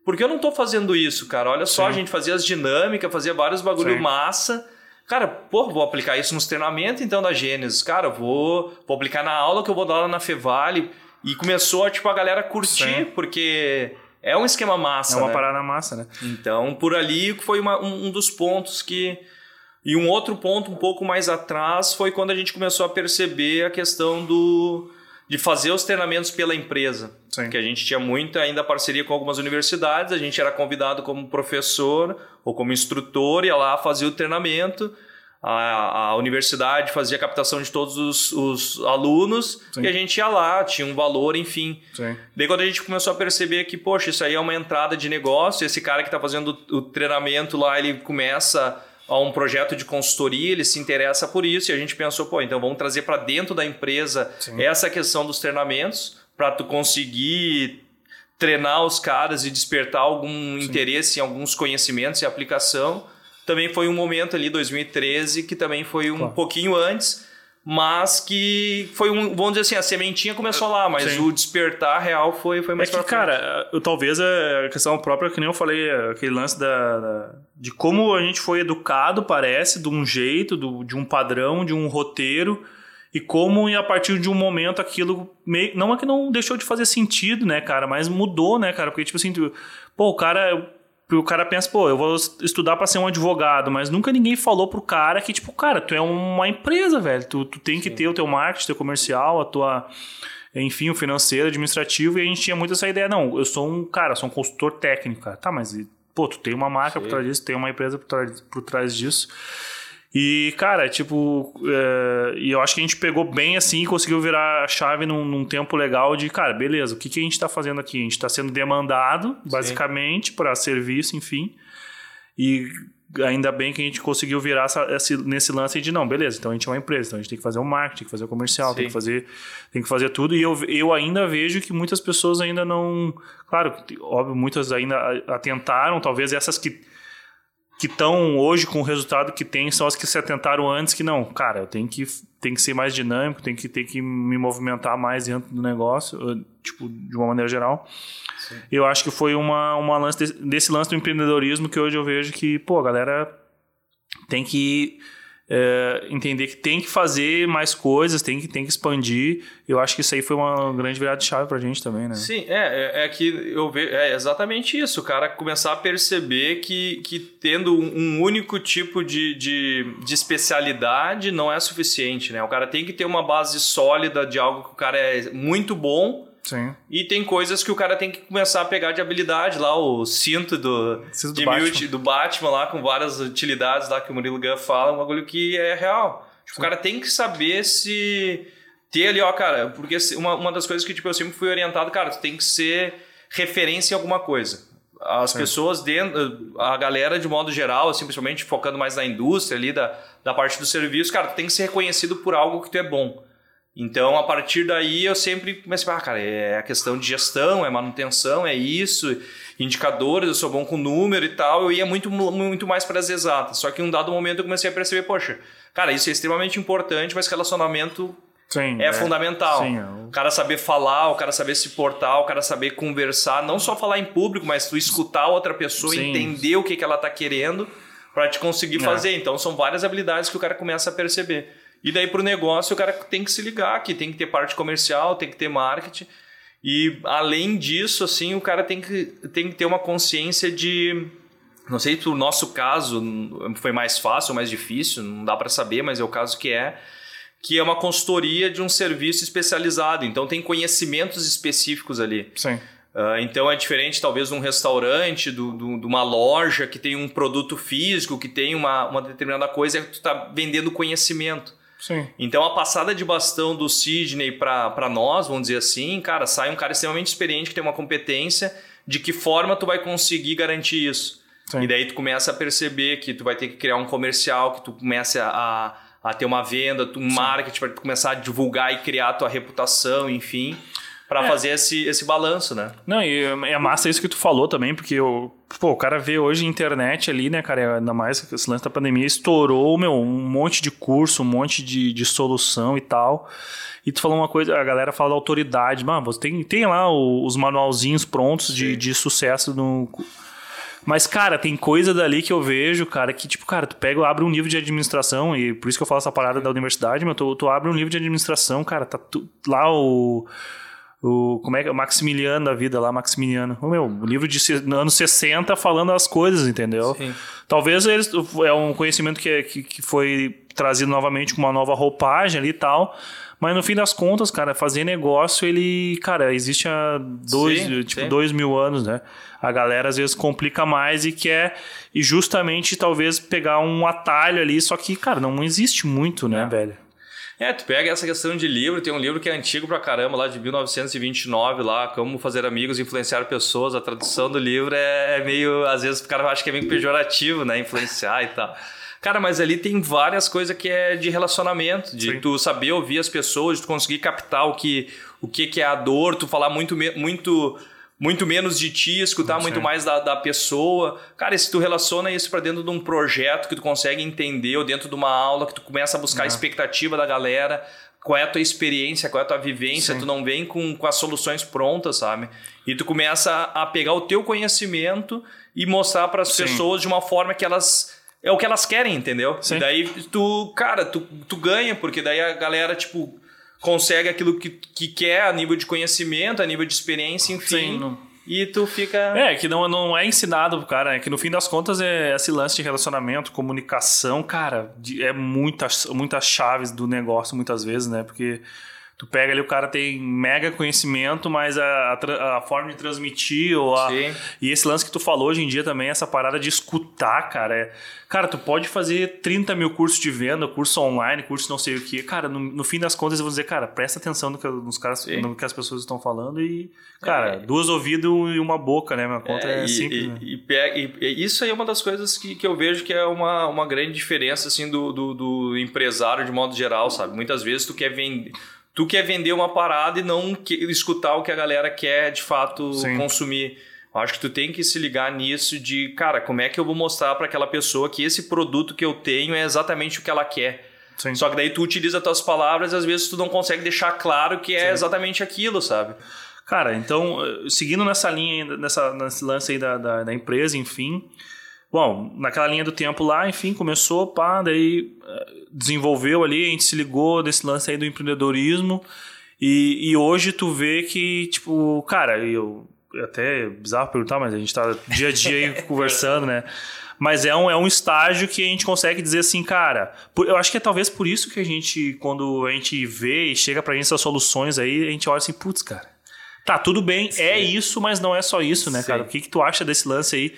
por que eu não tô fazendo isso, cara? Olha só, Sim. a gente fazia as dinâmicas, fazia vários bagulho Sim. massa. Cara, pô, vou aplicar isso nos treinamentos então da Gênesis. Cara, vou, vou aplicar na aula que eu vou dar lá na Fevale. E começou, tipo, a galera curtir, Sim. porque é um esquema massa. É uma né? parada massa, né? Então, por ali foi uma, um, um dos pontos que. E um outro ponto um pouco mais atrás foi quando a gente começou a perceber a questão do de fazer os treinamentos pela empresa. Sim. Que a gente tinha muita ainda parceria com algumas universidades, a gente era convidado como professor ou como instrutor, ia lá fazer o treinamento. A, a universidade fazia a captação de todos os, os alunos Sim. e a gente ia lá, tinha um valor, enfim. Sim. Daí quando a gente começou a perceber que, poxa, isso aí é uma entrada de negócio, esse cara que está fazendo o treinamento lá, ele começa a um projeto de consultoria, ele se interessa por isso e a gente pensou, pô, então vamos trazer para dentro da empresa Sim. essa questão dos treinamentos para tu conseguir treinar os caras e despertar algum Sim. interesse em alguns conhecimentos e aplicação. Também foi um momento ali 2013 que também foi um claro. pouquinho antes mas que foi um, vamos dizer assim, a sementinha começou lá, mas Sim. o despertar real foi, foi mais é que, cara, eu, talvez a questão própria, que nem eu falei, aquele lance da, da, de como a gente foi educado, parece, de um jeito, do, de um padrão, de um roteiro, e como a partir de um momento aquilo meio, não é que não deixou de fazer sentido, né, cara, mas mudou, né, cara, porque tipo assim, pô, o cara o cara pensa, pô, eu vou estudar para ser um advogado, mas nunca ninguém falou pro cara que, tipo, cara, tu é uma empresa, velho. Tu, tu tem que Sim. ter o teu marketing, teu comercial, a tua. Enfim, o financeiro, administrativo, e a gente tinha muito essa ideia. Não, eu sou um cara, sou um consultor técnico, cara. Tá, mas, pô, tu tem uma marca Sim. por trás disso, tem uma empresa por trás, por trás disso. E, cara, tipo, é, e eu acho que a gente pegou bem assim e conseguiu virar a chave num, num, tempo legal de, cara, beleza, o que, que a gente está fazendo aqui? A gente está sendo demandado, basicamente, para serviço, enfim. E ainda bem que a gente conseguiu virar essa, esse, nesse lance de, não, beleza, então a gente é uma empresa, então a gente tem que fazer o marketing, tem que fazer o comercial, tem que fazer, tem que fazer tudo. E eu, eu ainda vejo que muitas pessoas ainda não. Claro, óbvio, muitas ainda atentaram, talvez essas que que estão hoje com o resultado que tem são as que se atentaram antes que não, cara, eu tenho que, tenho que ser mais dinâmico, tenho que ter que me movimentar mais dentro do negócio, tipo, de uma maneira geral. Sim. Eu acho que foi uma, uma lance desse, desse lance do empreendedorismo que hoje eu vejo que, pô, a galera tem que é, entender que tem que fazer mais coisas, tem que, tem que expandir. Eu acho que isso aí foi uma grande virada de chave pra gente também, né? Sim, é, é, é que eu vejo, é exatamente isso, o cara começar a perceber que, que tendo um único tipo de, de, de especialidade não é suficiente, né? O cara tem que ter uma base sólida de algo que o cara é muito bom Sim. E tem coisas que o cara tem que começar a pegar de habilidade lá, o cinto do, cinto do, Batman. do Batman lá, com várias utilidades lá que o Murilo Gun fala, um bagulho que é real. Tipo, o cara tem que saber se ter ali, ó, cara, porque uma, uma das coisas que tipo, eu sempre fui orientado, cara, tu tem que ser referência em alguma coisa. As Sim. pessoas dentro, a galera de modo geral, assim, principalmente focando mais na indústria ali, da, da parte do serviço, cara, tu tem que ser reconhecido por algo que tu é bom. Então, a partir daí, eu sempre comecei a ah, cara, é a questão de gestão, é manutenção, é isso, indicadores, eu sou bom com número e tal. Eu ia muito, muito mais para as exatas. Só que em um dado momento eu comecei a perceber, poxa, cara, isso é extremamente importante, mas relacionamento Sim, é, é, fundamental. Sim, é o... cara saber falar, o cara saber se portar, o cara saber conversar, não só falar em público, mas tu escutar outra pessoa, Sim. entender o que, que ela está querendo para te conseguir é. fazer. Então, são várias habilidades que o cara começa a perceber. E daí para o negócio o cara tem que se ligar que tem que ter parte comercial, tem que ter marketing. E além disso, assim, o cara tem que, tem que ter uma consciência de. Não sei se o nosso caso foi mais fácil ou mais difícil, não dá para saber, mas é o caso que é que é uma consultoria de um serviço especializado. Então tem conhecimentos específicos ali. Sim. Uh, então é diferente, talvez, de um restaurante, do, do, de uma loja que tem um produto físico, que tem uma, uma determinada coisa, que tu está vendendo conhecimento. Sim. Então a passada de bastão do Sidney para nós, vamos dizer assim, cara, sai um cara extremamente experiente que tem uma competência de que forma tu vai conseguir garantir isso. Sim. E daí tu começa a perceber que tu vai ter que criar um comercial, que tu começa a, a ter uma venda, um marketing para começar a divulgar e criar a tua reputação, enfim, para É. fazer esse, esse balanço, né? Não, e é massa isso que tu falou também, porque o, pô, o cara vê hoje a internet ali, né, cara, ainda mais que esse lance da pandemia estourou, meu, um monte de curso, um monte de, de solução e tal. E tu falou uma coisa, a galera fala da autoridade, mano, você tem, tem lá os manualzinhos prontos de, Sim. de sucesso no. Mas, cara, tem coisa dali que eu vejo, cara, que, tipo, cara, tu pega, abre um livro de administração, e por isso que eu falo essa parada da universidade, meu, tu, tu abre um livro de administração, cara, tá tu- lá o. O, como é que é? O Maximiliano da vida lá, Maximiliano. O meu, o livro de anos 60 falando as coisas, entendeu? Sim. Talvez eles, é um conhecimento que, que, que foi trazido novamente com uma nova roupagem ali e tal. Mas no fim das contas, cara, fazer negócio, ele, cara, existe há dois, Sim, tipo, sim. dois mil anos, né? A galera às vezes complica mais e quer, e justamente talvez pegar um atalho ali, só que, cara, não existe muito, né, velho? É, tu pega essa questão de livro, tem um livro que é antigo pra caramba, lá de 1929, lá, Como Fazer Amigos, Influenciar Pessoas. A tradução do livro é, é meio, às vezes o cara acha que é meio pejorativo, né? Influenciar e tal. Cara, mas ali tem várias coisas que é de relacionamento, de Sim. tu saber ouvir as pessoas, de tu conseguir captar o que, o que, que é a dor, tu falar muito, muito, muito menos de ti, escutar muito mais da, da pessoa. Cara, e se tu relaciona isso pra dentro de um projeto que tu consegue entender, ou dentro de uma aula que tu começa a buscar a expectativa da galera, qual é a tua experiência, qual é a tua vivência, Sim. tu não vem com, com as soluções prontas, sabe? E tu começa a pegar o teu conhecimento e mostrar para as pessoas de uma forma que elas é o que elas querem, entendeu? Sim. E daí tu, cara, tu, tu ganha, porque daí a galera, tipo, consegue aquilo que, que quer a nível de conhecimento, a nível de experiência, enfim. Sim, não- E tu fica. É, que não, não é ensinado pro cara, é que no fim das contas é esse lance de relacionamento, comunicação, cara, é muitas, muitas chaves do negócio muitas vezes, né? Porque tu pega ali, o cara tem mega conhecimento, mas a, a a forma de transmitir, ou a, Sim. e esse lance que tu falou hoje em dia também, essa parada de escutar, cara, é, cara, tu pode fazer 30 mil cursos de venda, curso online, curso não sei o que, cara, no, no fim das contas eu vou dizer, cara, presta atenção no que, nos caras, Sim. no que as pessoas estão falando e, cara, É. duas ouvidos e uma boca, né? Minha conta é, e, simples, e- né? pega- e- e isso aí é uma das coisas que, que eu vejo que é uma, uma grande diferença assim do, do, do empresário de modo geral, sabe? Muitas vezes tu quer vender. Tu quer vender uma parada e não que- escutar o que a galera quer de fato Sim. consumir. Eu acho que tu tem que se ligar nisso de, cara, como é que eu vou mostrar para aquela pessoa que esse produto que eu tenho é exatamente o que ela quer. Sim. Só que daí tu utiliza tuas palavras e às vezes tu não consegue deixar claro que é Sim. exatamente aquilo, sabe? Cara, então, eh, seguindo nessa linha, nessa, nesse lance aí da, da, da empresa, enfim. Bom, naquela linha do tempo lá, enfim, começou, pá, daí eh, desenvolveu ali, a gente se ligou desse lance aí do empreendedorismo. E, e hoje tu vê que, tipo, cara, eu até é bizarro perguntar, mas a gente tá dia a dia aí <laughs> conversando, né? Mas é um, é um estágio que a gente consegue dizer assim, cara. por- eu acho que é talvez por isso que a gente, quando a gente vê e chega pra gente essas soluções aí, a gente olha assim, putz, cara. Tá, tudo bem, é isso, mas não é só isso, né, Sim. cara? O que, que tu acha desse lance aí?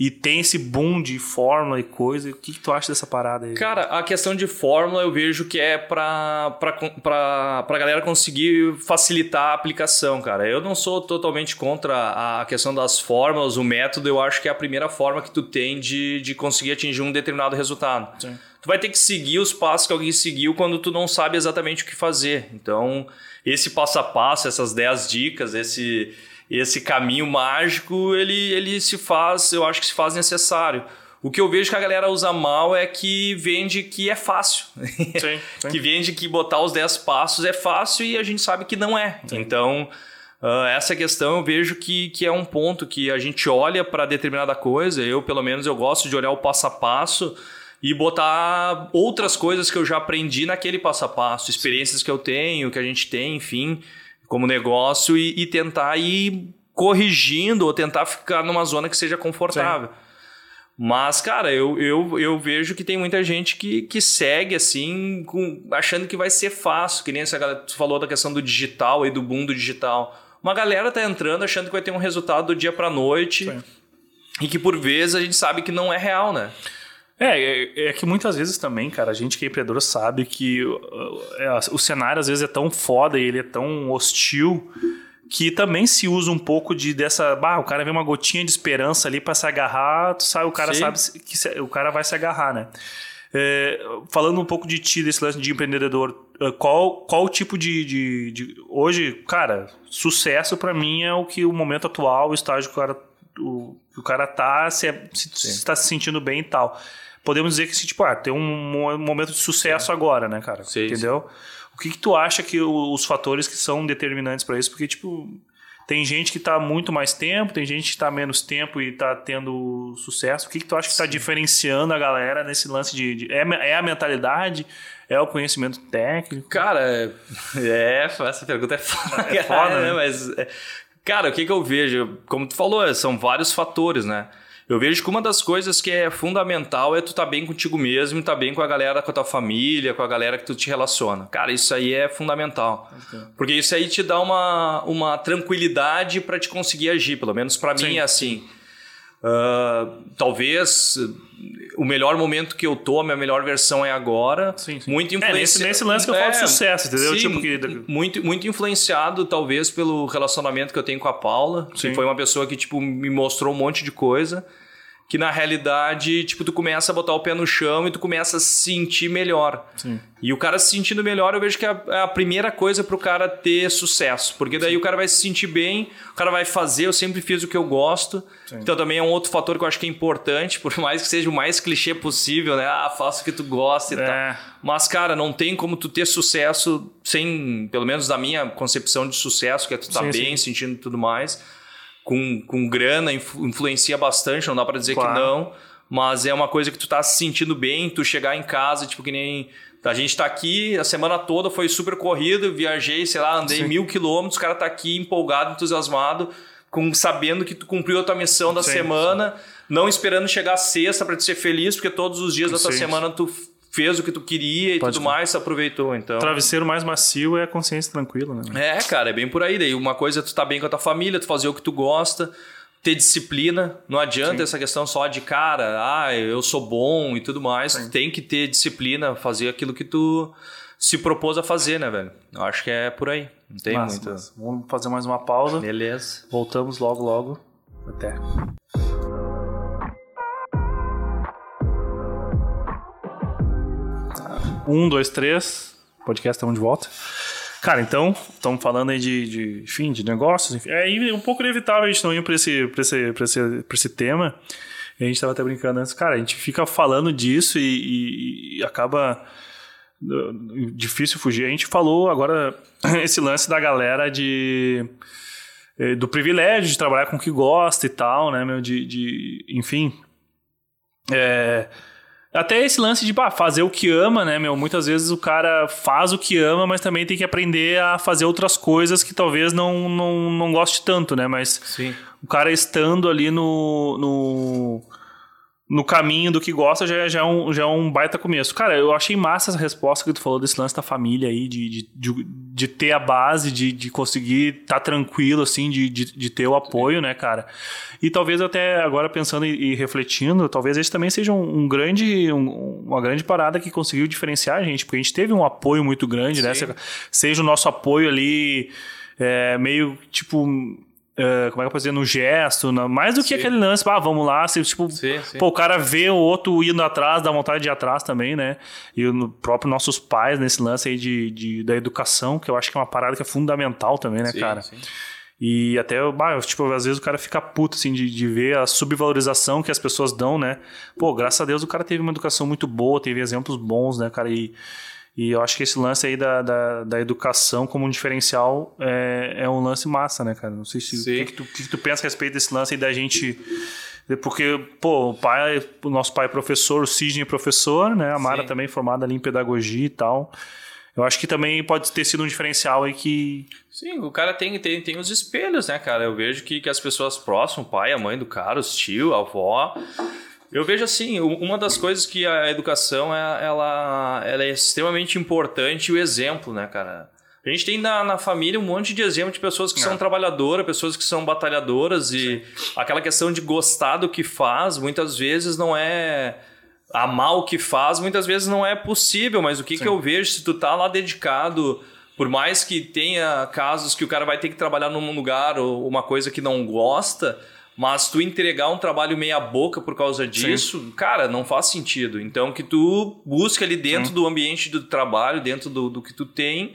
E tem esse boom de fórmula e coisa. O que, que tu acha dessa parada aí? Cara, a questão de fórmula eu vejo que é pra, pra, pra, pra galera conseguir facilitar a aplicação, cara. Eu não sou totalmente contra a questão das fórmulas, o método, eu acho que é a primeira forma que tu tem de, de conseguir atingir um determinado resultado. Sim. Tu vai ter que seguir os passos que alguém seguiu quando tu não sabe exatamente o que fazer. Então, esse passo a passo, essas 10 dicas, esse, esse caminho mágico, ele, ele se faz, eu acho que se faz necessário. O que eu vejo que a galera usa mal é que vende que é fácil. Sim, <laughs> sim. que vende que botar os 10 passos é fácil e a gente sabe que não é. Então, ah, essa questão eu vejo que, que é um ponto que a gente olha para determinada coisa. Eu, pelo menos, eu gosto de olhar o passo a passo e botar outras coisas que eu já aprendi naquele passo a passo, experiências que eu tenho, que a gente tem, enfim, como negócio e, e tentar ir corrigindo ou tentar ficar numa zona que seja confortável. Sim. Mas, cara, eu, eu, eu vejo que tem muita gente que, que segue assim, com, achando que vai ser fácil, que nem essa galera, tu falou da questão do digital e do boom do digital. Uma galera tá entrando achando que vai ter um resultado do dia pra noite Sim. e que por vezes a gente sabe que não é real, né? É, é, é, que muitas vezes também, cara, a gente que é empreendedor sabe que o, é, o cenário às vezes é tão foda e ele é tão hostil que também se usa um pouco de dessa, bah, o cara vê uma gotinha de esperança ali para se agarrar, tu sabe, o cara Sim. sabe que se, o cara vai se agarrar, né? É, falando um pouco de ti, desse lance de empreendedor, é, qual, qual o tipo de, de, de Hoje, cara, sucesso para mim é o que o momento atual, o estágio que o cara, o, o cara tá, se, é, se, se tá se sentindo bem e tal. Podemos dizer que, tipo, ah, tem um momento de sucesso sim. agora, né, cara? Sim, Entendeu? Sim. O que, que tu acha que os fatores que são determinantes para isso? Porque, tipo, tem gente que está muito mais tempo, tem gente que está menos tempo e está tendo sucesso. O que, que tu acha que está diferenciando a galera nesse lance de. de é, é, a mentalidade? É o conhecimento técnico? Cara, <laughs> é, essa pergunta é foda, é foda <laughs> né? Mas, é, cara, o que, que eu vejo? Como tu falou, são vários fatores, né? Eu vejo que uma das coisas que é fundamental é tu estar tá bem contigo mesmo, estar tá bem com a galera, com a tua família, com a galera que tu te relaciona. Cara, isso aí é fundamental. Okay. Porque isso aí te dá uma, uma tranquilidade para te conseguir agir. Pelo menos para mim é assim. Uh, talvez o melhor momento que eu tô, a minha melhor versão é agora. Sim, sim. Muito influenciado. É, nesse, nesse, lance que eu falo de é, sucesso, entendeu? Sim, tipo que... muito, muito influenciado, talvez, pelo relacionamento que eu tenho com a Paula, que foi uma pessoa que, tipo, me mostrou um monte de coisa que na realidade, tipo, tu começa a botar o pé no chão e tu começa a se sentir melhor. Sim. E o cara se sentindo melhor, eu vejo que é a, é a primeira coisa pro cara ter sucesso. Porque daí Sim. o cara vai se sentir bem, o cara vai fazer, eu sempre fiz o que eu gosto. Sim. Então também é um outro fator que eu acho que é importante, <laughs> por mais que seja o mais clichê possível, né? Ah, faça o que tu gosta e é. tal. Mas, cara, não tem como tu ter sucesso sem, pelo menos da minha concepção de sucesso, que é tu tá sim, bem, sentindo tudo mais com, com grana influencia bastante, não dá para dizer claro. que não, mas é uma coisa que tu tá se sentindo bem, tu chegar em casa, tipo que nem a gente tá aqui, a semana toda foi super corrido, viajei, sei lá, andei Sim. mil quilômetros, o cara tá aqui empolgado, entusiasmado, com, sabendo que tu cumpriu a tua missão da Sim. semana, não esperando chegar sexta para te ser feliz, porque todos os dias da tua semana tu fez o que tu queria e Pode tudo mais, aproveitou, então. Travesseiro mais macio é a consciência tranquila, né? É, cara, é bem por aí. Daí uma coisa é tu tá bem com a tua família, tu fazer o que tu gosta, ter disciplina. Não adianta Sim. essa questão só de cara, ah, eu sou bom e tudo mais. Sim. Tu tem que ter disciplina, fazer aquilo que tu se propôs a fazer, né, velho? Eu acho que é por aí. Não tem muito. Vamos fazer mais uma pausa. Beleza. Voltamos logo, logo. Até. Um, dois, três. Podcast estamos de volta. Cara, então, estamos falando aí de, de, de negócios. Enfim. É um pouco inevitável a gente não ir para esse, esse, esse, esse tema. a gente estava até brincando antes. Cara, a gente fica falando disso e, e, e acaba uh, difícil fugir. A gente falou agora <coughs> esse lance da galera de eh, do privilégio de trabalhar com o que gosta e tal, né, meu, de, de enfim, é, até esse lance de bah, fazer o que ama, né, meu? Muitas vezes o cara faz o que ama, mas também tem que aprender a fazer outras coisas que talvez não, não, não goste tanto, né? Mas Sim. o cara estando ali no, no, no caminho do que gosta já, já, é um, já é um baita começo. Cara, eu achei massa essa resposta que tu falou desse lance da família aí, de, de, de, de ter a base, de, de conseguir estar tá tranquilo, assim, de, de, de ter o apoio, Sim. né, cara? E talvez até agora pensando e, e refletindo, talvez esse também seja um, um grande, um, uma grande parada que conseguiu diferenciar a gente, porque a gente teve um apoio muito grande, né? Sim. né? Seja o nosso apoio ali, é, meio tipo Uh, como é que eu posso dizer, no gesto, na, mais do que sim. aquele lance, ah, vamos lá, tipo, sim, sim. Pô, o cara vê o outro indo atrás, dá vontade de ir atrás também, né? E o próprio nossos pais nesse lance aí de, de, da educação, que eu acho que é uma parada que é fundamental também, né, cara? E até, tipo, às vezes o cara fica puto, assim, de, de ver a subvalorização que as pessoas dão, né? Pô, graças a Deus o cara teve uma educação muito boa, teve exemplos bons, né, cara? E e eu acho que esse lance aí da, da, da educação como um diferencial é, é um lance massa, né, cara? Não sei se. O que, que, tu, que, que tu pensa a respeito desse lance aí da gente. Porque, pô, o pai, o nosso pai é professor, o Sidney é professor, né? A Mara Sim. também formada ali em pedagogia e tal. eu acho que também pode ter sido um diferencial aí que. Sim, o cara tem, tem, tem os espelhos, né, cara? Eu vejo que, que as pessoas próximas, o pai, a mãe do cara, os tio, a avó. Eu vejo assim, uma das coisas que a educação é, ela, ela é extremamente importante o exemplo, né, cara? A gente tem na, na família um monte de exemplo de pessoas que é. são trabalhadoras, pessoas que são batalhadoras e Sim. aquela questão de gostar do que faz, muitas vezes não é amar o que faz, muitas vezes não é possível, mas o que, que eu vejo se tu tá lá dedicado, por mais que tenha casos que o cara vai ter que trabalhar num lugar ou uma coisa que não gosta, mas tu entregar um trabalho meia boca por causa disso, Sim. cara, não faz sentido. Então que tu busca ali dentro Sim. do ambiente do trabalho, dentro do, do que tu tem,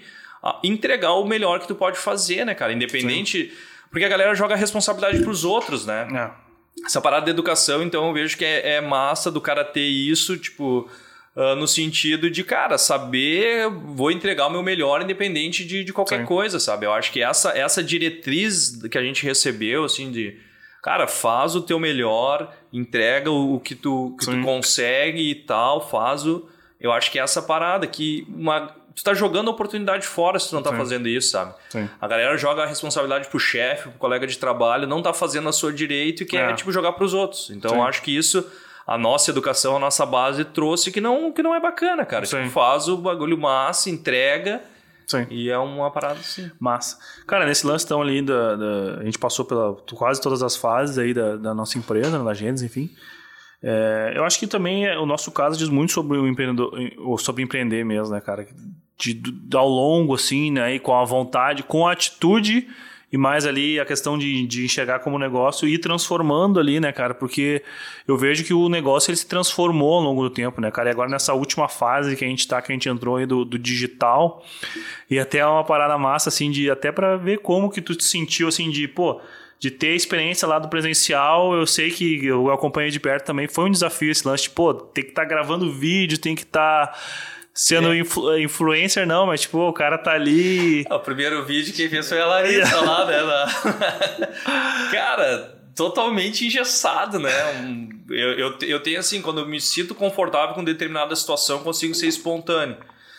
entregar o melhor que tu pode fazer, né, cara? Independente. Sim. Porque a galera joga a responsabilidade pros outros, né? É essa parada de educação, então eu vejo que é, é massa do cara ter isso, tipo, uh, no sentido de, cara, saber, vou entregar o meu melhor independente de, de qualquer Sim. coisa, sabe? Eu acho que essa, essa diretriz que a gente recebeu, assim, de, cara, faz o teu melhor, entrega o, que, tu, que tu consegue e tal, faz o. Eu acho que é essa parada que uma tu tá jogando a oportunidade fora se tu não tá Sim. fazendo isso, sabe? Sim. A galera joga a responsabilidade pro chefe, pro colega de trabalho, não tá fazendo a sua direito e quer, é. tipo, jogar pros outros. Então, Sim. eu acho que isso, a nossa educação, a nossa base trouxe que não, que não é bacana, cara. Tipo, faz o bagulho massa, entrega... Sim. E é uma parada assim. Massa. Cara, nesse lance então ali, da, da, a gente passou pela quase todas as fases aí da, da nossa empresa, da Gênesis, enfim. É, eu acho que também é, o nosso caso diz muito sobre o empreendedor, sobre empreender mesmo, né, cara? de, de, ao longo, assim, né? E com a vontade, com a atitude e mais ali a questão de, de enxergar como negócio e ir transformando ali, né, cara? Porque eu vejo que o negócio ele se transformou ao longo do tempo, né, cara? E agora nessa última fase que a gente tá, que a gente entrou aí do, do digital, e até uma parada massa, assim, de até para ver como que tu te sentiu, assim, de, pô, de ter experiência lá do presencial, eu sei que eu acompanhei de perto também, foi um desafio esse lance, de, pô, tem que estar tá gravando vídeo, tem que estar. Tá sendo é. influ influencer, não, mas tipo, o cara tá ali. o primeiro vídeo quem fez foi a Larissa lá, né? <laughs> cara, totalmente engessado, né? eu, eu, eu tenho assim, quando eu me sinto confortável com determinada situação, consigo ser espontâneo.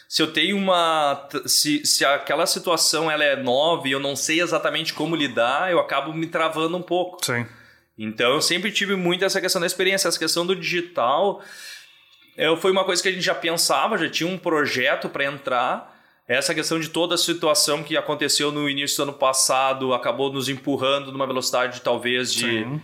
Se eu tenho uma. Se, se aquela situação ela é nova e eu não sei exatamente como lidar, eu acabo me travando um pouco. Sim. Então eu sempre tive muito essa questão da experiência, essa questão do digital é, foi uma coisa que a gente já pensava, já tinha um projeto para entrar. Essa questão de toda a situação que aconteceu no início do ano passado acabou nos empurrando numa velocidade talvez de. Sim.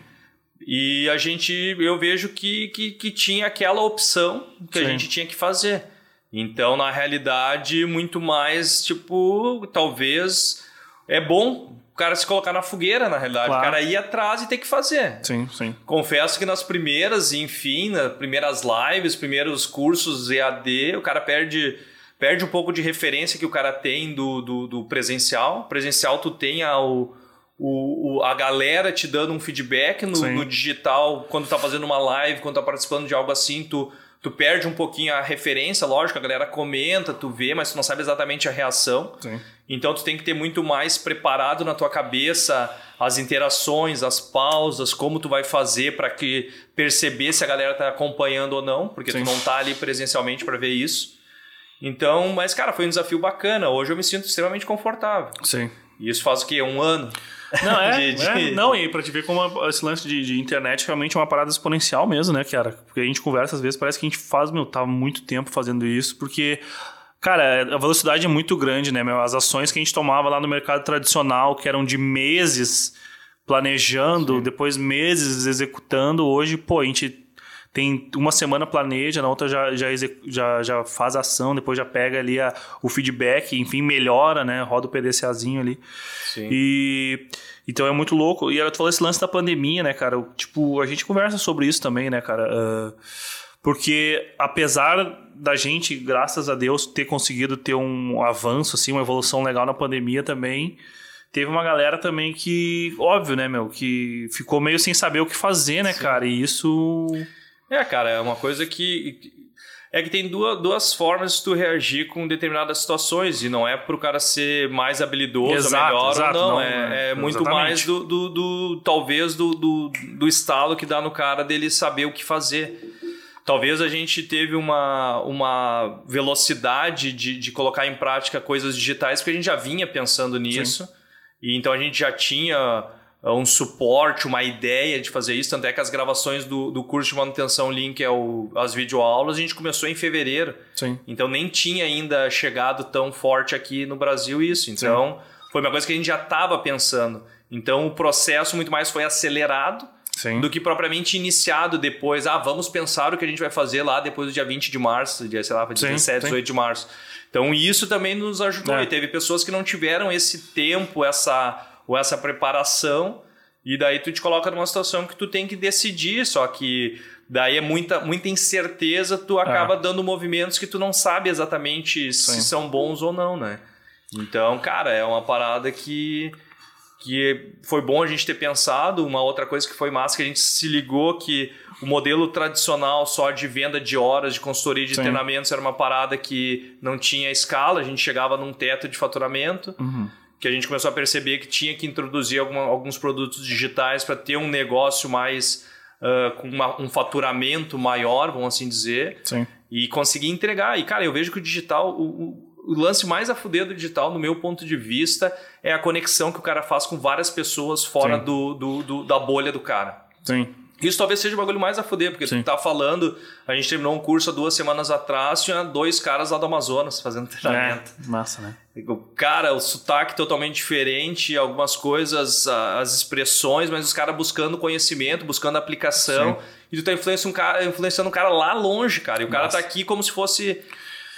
E a gente, eu vejo que, que, que tinha aquela opção que Sim. a gente tinha que fazer. Então, na realidade, muito mais, tipo, talvez é bom o cara se colocar na fogueira, na realidade. Claro. O cara ir atrás e ter que fazer. Sim, sim. Confesso que nas primeiras, enfim, nas primeiras lives, primeiros cursos EAD, o cara perde perde um pouco de referência que o cara tem do, do, do presencial. Presencial tu tem a, o, o, a galera te dando um feedback no, no, digital, quando tá fazendo uma live, quando tá participando de algo assim, tu, tu perde um pouquinho a referência, lógico, a galera comenta, tu vê, mas tu não sabe exatamente a reação. Sim. Então tu tem que ter muito mais preparado na tua cabeça as interações, as pausas, como tu vai fazer para que perceber se a galera tá acompanhando ou não, porque Sim. tu não tá ali presencialmente para ver isso. Então, mas cara, foi um desafio bacana. Hoje eu me sinto extremamente confortável. Sim. E isso faz o quê? Um ano? Não, é, <laughs> de, é não, e pra te ver como esse lance de, de, internet realmente é uma parada exponencial mesmo, né, cara? Porque a gente conversa às vezes, parece que a gente faz, meu, tá muito tempo fazendo isso, porque Cara, a velocidade é muito grande, né, meu? As ações que a gente tomava lá no mercado tradicional, que eram de meses planejando, Sim. depois meses executando, hoje, pô, a gente tem uma semana planeja, na outra já, já, já, já faz ação, depois já pega ali a, o feedback, enfim, melhora, né? Roda o PDCAzinho ali. Sim. E então é muito louco. E tu falou esse lance da pandemia, né, cara? Tipo, a gente conversa sobre isso também, né, cara? Uh, porque apesar da gente, graças a Deus, ter conseguido ter um avanço, assim, uma evolução legal na pandemia também, teve uma galera também que, óbvio, né, meu, que ficou meio sem saber o que fazer, né, Sim. cara? E isso. É, cara, é uma coisa que. É que tem duas, duas formas de tu reagir com determinadas situações, e não é pro cara ser mais habilidoso, exato, melhor exato, ou não. não é, é muito mais do, do, do, talvez, do, do, do estalo que dá no cara dele saber o que fazer. talvez a gente teve uma, uma velocidade de, de colocar em prática coisas digitais porque a gente já vinha pensando nisso. Sim. E então a gente já tinha um suporte, uma ideia de fazer isso. Tanto é que as gravações do, do curso de manutenção Link é o, as videoaulas, a gente começou em fevereiro. Sim. Então nem tinha ainda chegado tão forte aqui no Brasil isso. Então Sim. foi uma coisa que a gente já estava pensando. Então o processo muito mais foi acelerado Sim. do que propriamente iniciado depois. Ah, vamos pensar o que a gente vai fazer lá depois do dia 20 de março, dia, sei lá, 17, 18 de março. Então isso também nos ajudou. É. E teve pessoas que não tiveram esse tempo, essa ou essa preparação, e daí tu te coloca numa situação que tu tem que decidir, só que daí é muita, muita incerteza, tu acaba é. dando movimentos que tu não sabe exatamente Sim. se são bons ou não, né? Então, cara, é uma parada que que foi bom a gente ter pensado. Uma outra coisa que foi massa que a gente se ligou que o modelo tradicional só de venda de horas de consultoria de Sim. treinamentos era uma parada que não tinha escala, a gente chegava num teto de faturamento. Uhum que a gente começou a perceber que tinha que introduzir alguma, alguns produtos digitais para ter um negócio mais uh, com uma, um faturamento maior, vamos assim dizer, Sim. e conseguir entregar. E cara, eu vejo que o digital, o, o lance mais a fuder do digital, no meu ponto de vista, é a conexão que o cara faz com várias pessoas fora do, do, do, da bolha do cara. Sim. Isso talvez seja o bagulho mais a fuder, porque Sim. tu tá falando, a gente terminou um curso há duas semanas atrás, tinha dois caras lá do Amazonas fazendo treinamento. É, massa, né? O cara, o sotaque totalmente diferente, algumas coisas, as expressões, mas os caras buscando conhecimento, buscando aplicação. Sim. E tu tá influenciando um cara, influenciando um cara lá longe, cara. E o cara tá aqui como se fosse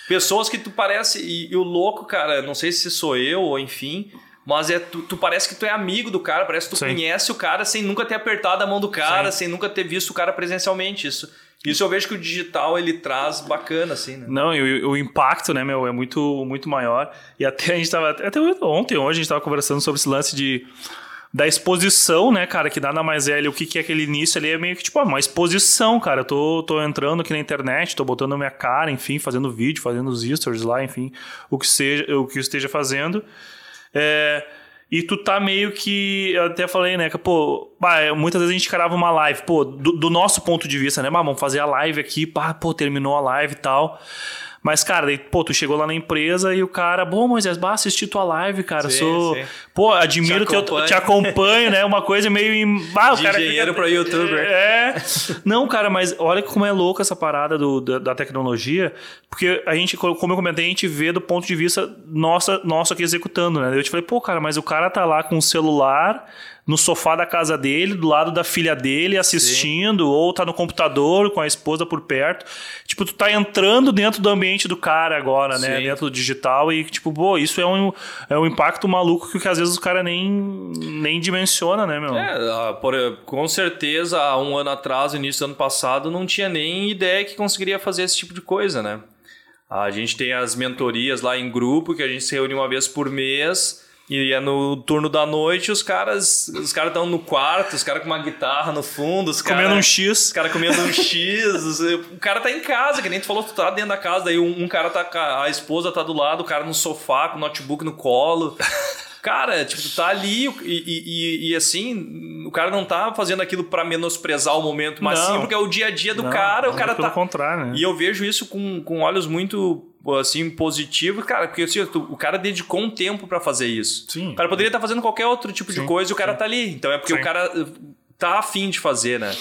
pessoas que tu parece. E, e o louco, cara, não sei se sou eu ou enfim mas é tu, tu, parece que tu é amigo do cara, parece que tu Sim. conhece o cara sem nunca ter apertado a mão do cara, Sim. sem nunca ter visto o cara presencialmente. Isso, isso eu vejo que o digital ele traz bacana, assim, né? Não, e o, o impacto, né, meu, é muito, muito maior. E até a gente tava. Até ontem, hoje, a gente tava conversando sobre esse lance de da exposição, né, cara, que nada mais é ali, o que, que é aquele início ali, é meio que tipo, uma exposição, cara, eu tô, tô entrando aqui na internet, tô botando minha cara, enfim, fazendo vídeo, fazendo os stories lá, enfim, o que seja, o que eu esteja fazendo, é, e tu tá meio que. Eu até falei, né? Que, pô, bah, muitas vezes a gente carava uma live, pô, do, do nosso ponto de vista, né? Bah, vamos fazer a live aqui, pá, pô, terminou a live e tal. Mas, cara, daí, pô, tu chegou lá na empresa e o cara, bom, Moisés, bah, assisti tua live, cara. Sim, sou. Sim. Pô, admiro te, teu, te acompanho, né? Uma coisa meio. Em... Ah, o cara dinheiro fica... pra youtuber. <laughs> É. Não, cara, mas olha como é louco essa parada do, da, da, tecnologia. Porque a gente, como eu comentei, a gente vê do ponto de vista nossa, nosso aqui executando, né? Eu te falei, pô, cara, mas o cara tá lá com o celular no sofá da casa dele, do lado da filha dele, assistindo, Sim. ou tá no computador com a esposa por perto. Tipo, tu tá entrando dentro do ambiente do cara agora, né? Sim. Dentro do digital e, tipo, pô, isso é um, é um impacto maluco que, que às vezes o cara nem, nem dimensiona, né, meu? É, por, com certeza, há um ano atrás, início do ano passado, não tinha nem ideia que conseguiria fazer esse tipo de coisa, né? A gente tem as mentorias lá em grupo, que a gente se reúne uma vez por mês e é no turno da noite, os caras os caras estão no quarto, os caras com uma guitarra no fundo, os comendo cara, um X. Os caras comendo um X. o cara tá em casa, que nem tu falou, tu tá dentro da casa, daí um, um cara tá a esposa tá do lado, o cara no sofá com o notebook no colo. Cara, tipo, tu tá ali e, e, e, assim, o cara não tá fazendo aquilo para menosprezar o momento, mas não. sim porque é o dia a dia do não, cara, o cara pelo tá. contrário, né? E eu vejo isso com, com olhos muito assim, positivo, cara, porque assim, o cara dedicou um tempo para fazer isso. Sim. O cara poderia estar tá fazendo qualquer outro tipo sim, de coisa e o cara sim. tá ali. Então é porque sim. o cara tá afim de fazer, né?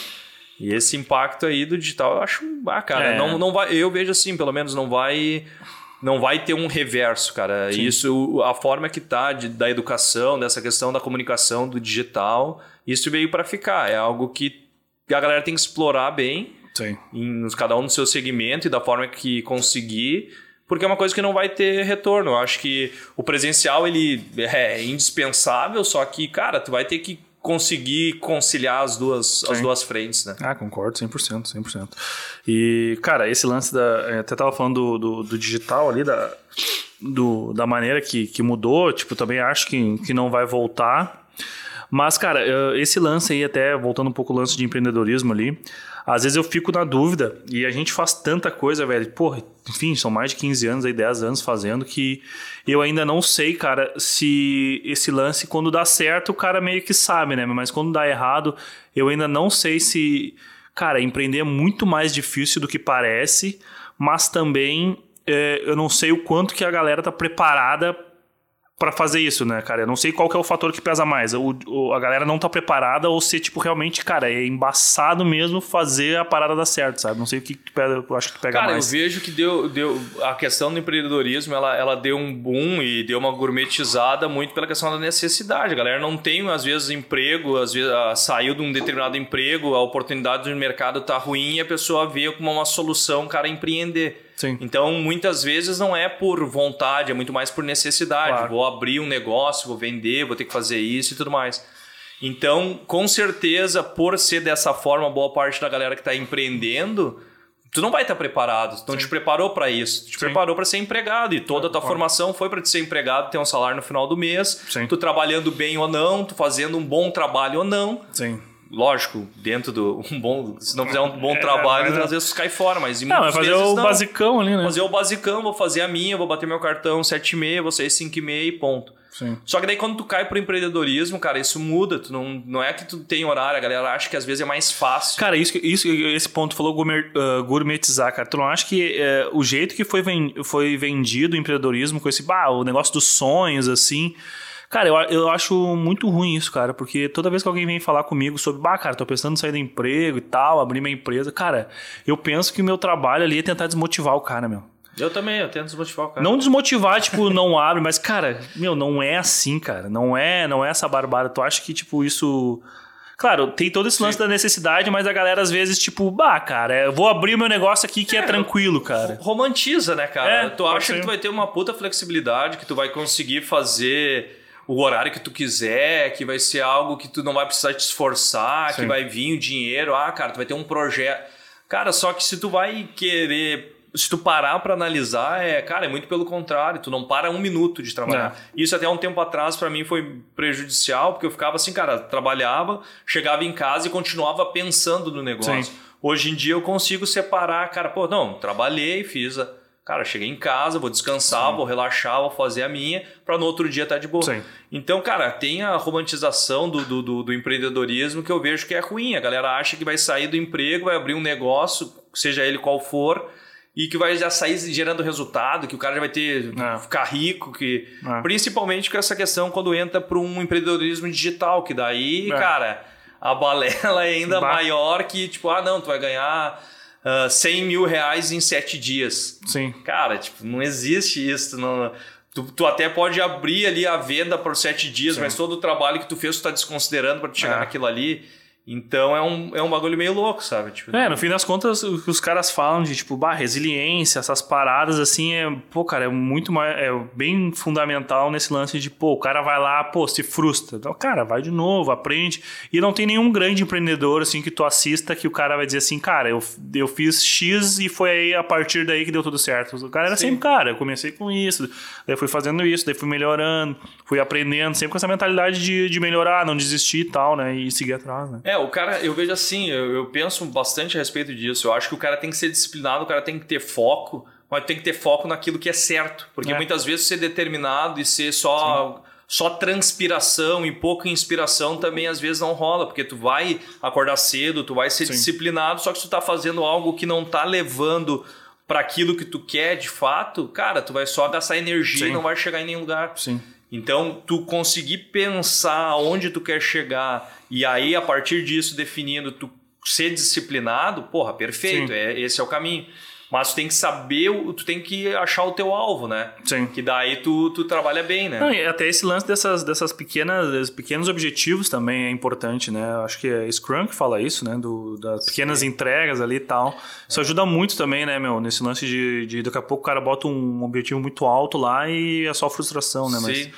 E esse impacto aí do digital, eu acho, ah, cara, é. não, não vai, eu vejo assim, pelo menos não vai não vai ter um reverso, cara. Sim. Isso, a forma que tá de, da educação, dessa questão da comunicação, do digital, isso veio para ficar. É algo que a galera tem que explorar bem, Sim. Em, cada um no seu segmento e da forma que conseguir, porque é uma coisa que não vai ter retorno. Eu acho que o presencial ele é indispensável, só que, cara, tu vai ter que conseguir conciliar as duas, as duas frentes, né? Ah, concordo, 100%, 100%. E, cara, esse lance da... Eu até tava falando do, do, do digital ali, da, do, da maneira que, que mudou, tipo, também acho que, que não vai voltar. Mas, cara, esse lance aí, até voltando um pouco o lance de empreendedorismo ali, às vezes eu fico na dúvida e a gente faz tanta coisa, velho. Porra, enfim, são mais de 15 anos aí, 10 anos fazendo que eu ainda não sei, cara, se esse lance, quando dá certo, o cara meio que sabe, né? Mas quando dá errado, eu ainda não sei se cara, empreender é muito mais difícil do que parece, mas também é, eu não sei o quanto que a galera tá preparada para fazer isso, né, cara? Eu não sei qual é o fator que pesa mais. O, o, a galera não tá preparada ou se, tipo, realmente, cara, é embaçado mesmo fazer a parada dar certo, sabe? Não sei o que, que pega, eu acho que pega cara, mais. Cara, eu vejo que deu, deu a questão do empreendedorismo, ela, ela deu um boom e deu uma gourmetizada muito pela questão da necessidade. A galera não tem, às vezes, emprego, às vezes ah, saiu de um determinado emprego, a oportunidade do mercado tá ruim e a pessoa vê como uma solução, cara, empreender. Sim. Então, muitas vezes não é por vontade, é muito mais por necessidade. Claro. Vou abrir um negócio, vou vender, vou ter que fazer isso e tudo mais. Então, com certeza, por ser dessa forma, boa parte da galera que está empreendendo, tu não vai estar tá preparado. Tu não te preparou para isso. Tu te Sim. preparou para ser empregado. E toda a tua formação foi para te ser empregado, ter um salário no final do mês. Sim. Tu trabalhando bem ou não, tu fazendo um bom trabalho ou não Sim. Lógico, dentro do <laughs> um bom, se não fizer um bom <laughs> trabalho, mas- às vezes cai fora, mas em Não, vai muitas fazer vezes o não. basicão ali, né? Fazer o basicão, vou fazer a minha, vou bater meu cartão 7,5, vou sair 5,5 e ponto. Sim. Só que daí quando tu cai pro empreendedorismo, cara, isso muda. Tu não, não é que tu tem horário, a galera acha que às vezes é mais fácil. Cara, isso, que- isso, esse ponto falou gourmet- ah, gourmetizar, cara. Tu não acha que eh, o jeito que foi, ven- foi vendido o empreendedorismo com esse, bah, o negócio dos sonhos, assim. Cara, eu, eu acho muito ruim isso, cara, porque toda vez que alguém vem falar comigo sobre, bah, cara, tô pensando em sair do emprego e tal, abrir minha empresa, cara, eu penso que o meu trabalho ali é tentar desmotivar o cara, meu. Eu também, eu tento desmotivar o cara. Não desmotivar, tipo, <laughs> não abre, mas, cara, meu, não é assim, cara. Não é, não é essa barbada. Tu acha que, tipo, isso. Claro, tem todo esse lance da necessidade, mas a galera às vezes, tipo, bah, cara, eu vou abrir o meu negócio aqui que é, tranquilo, cara. romantiza, né, cara? É, tu acha que tu vai ter uma puta flexibilidade, que tu vai conseguir fazer o horário que tu quiser, que vai ser algo que tu não vai precisar te esforçar, que Sim. vai vir o dinheiro, ah, cara, tu vai ter um projeto. Cara, só que se tu vai querer, se tu parar pra analisar, é, cara, é muito pelo contrário, tu não para um minuto de trabalhar. Isso até um tempo atrás pra mim foi prejudicial, porque eu ficava assim, cara, trabalhava, chegava em casa e continuava pensando no negócio. Sim. Hoje em dia eu consigo separar, cara, pô, não, trabalhei, fiz a. Cara, cheguei em casa, vou descansar, vou relaxar, vou fazer a minha, pra no outro dia estar de boa. Sim. Então, cara, tem a romantização do, do, do- do empreendedorismo que eu vejo que é ruim. A galera acha que vai sair do emprego, vai abrir um negócio, seja ele qual for, e que vai já sair gerando resultado, que o cara já vai ter É. ficar rico, que É. principalmente com essa questão quando entra para um empreendedorismo digital, que daí, É. cara, a balela é ainda Bah. maior que tipo, ah, não, tu vai ganhar ah, 100 mil reais em sete dias. Sim. Cara, tipo, não existe isso. Não, tu, tu até pode abrir ali a venda por sete dias, Sim. mas todo o trabalho que tu fez, tu tá desconsiderando para chegar É. naquilo ali. Então é um, é um bagulho meio louco, sabe? Tipo, É, no fim das contas, o que os caras falam de, tipo, bah, resiliência, essas paradas, assim, é, pô, cara, é muito mais, é bem fundamental nesse lance de, pô, o cara vai lá, pô, se frustra. Então, cara, vai de novo, aprende. E não tem nenhum grande empreendedor, assim, que tu assista que o cara vai dizer assim, cara, eu, eu fiz X e foi aí a partir daí que deu tudo certo. O cara era Sim. sempre, cara, eu comecei com isso, daí fui fazendo isso, daí fui melhorando, fui aprendendo, sempre com essa mentalidade de, de melhorar, não desistir e tal, né, e seguir atrás, né. É, o cara, eu vejo assim, eu, eu penso bastante a respeito disso. Eu acho que o cara tem que ser disciplinado, o cara tem que ter foco, mas tem que ter foco naquilo que é certo. Porque É. muitas vezes ser determinado e ser só. Só transpiração e pouca inspiração também às vezes não rola, porque tu vai acordar cedo, tu vai ser Sim. disciplinado, só que se tu tá fazendo algo que não tá levando para aquilo que tu quer de fato, cara, tu vai só gastar energia Sim. e não vai chegar em nenhum lugar. Sim. Então, tu conseguir pensar aonde tu quer chegar e aí, a partir disso, definindo, tu ser disciplinado, porra, perfeito, Sim. é, esse é o caminho. Mas tu tem que saber, tu tem que achar o teu alvo, né? Sim. Que daí tu, tu trabalha bem, né? Não, e até esse lance dessas, dessas pequenas, desses pequenos objetivos também é importante, né? Acho que é Scrum que fala isso, né? Do, das pequenas entregas ali e tal. Isso ajuda muito também, né, meu? Nesse lance de, de daqui a pouco o cara bota um objetivo muito alto lá e é só frustração, né? Mas Sim.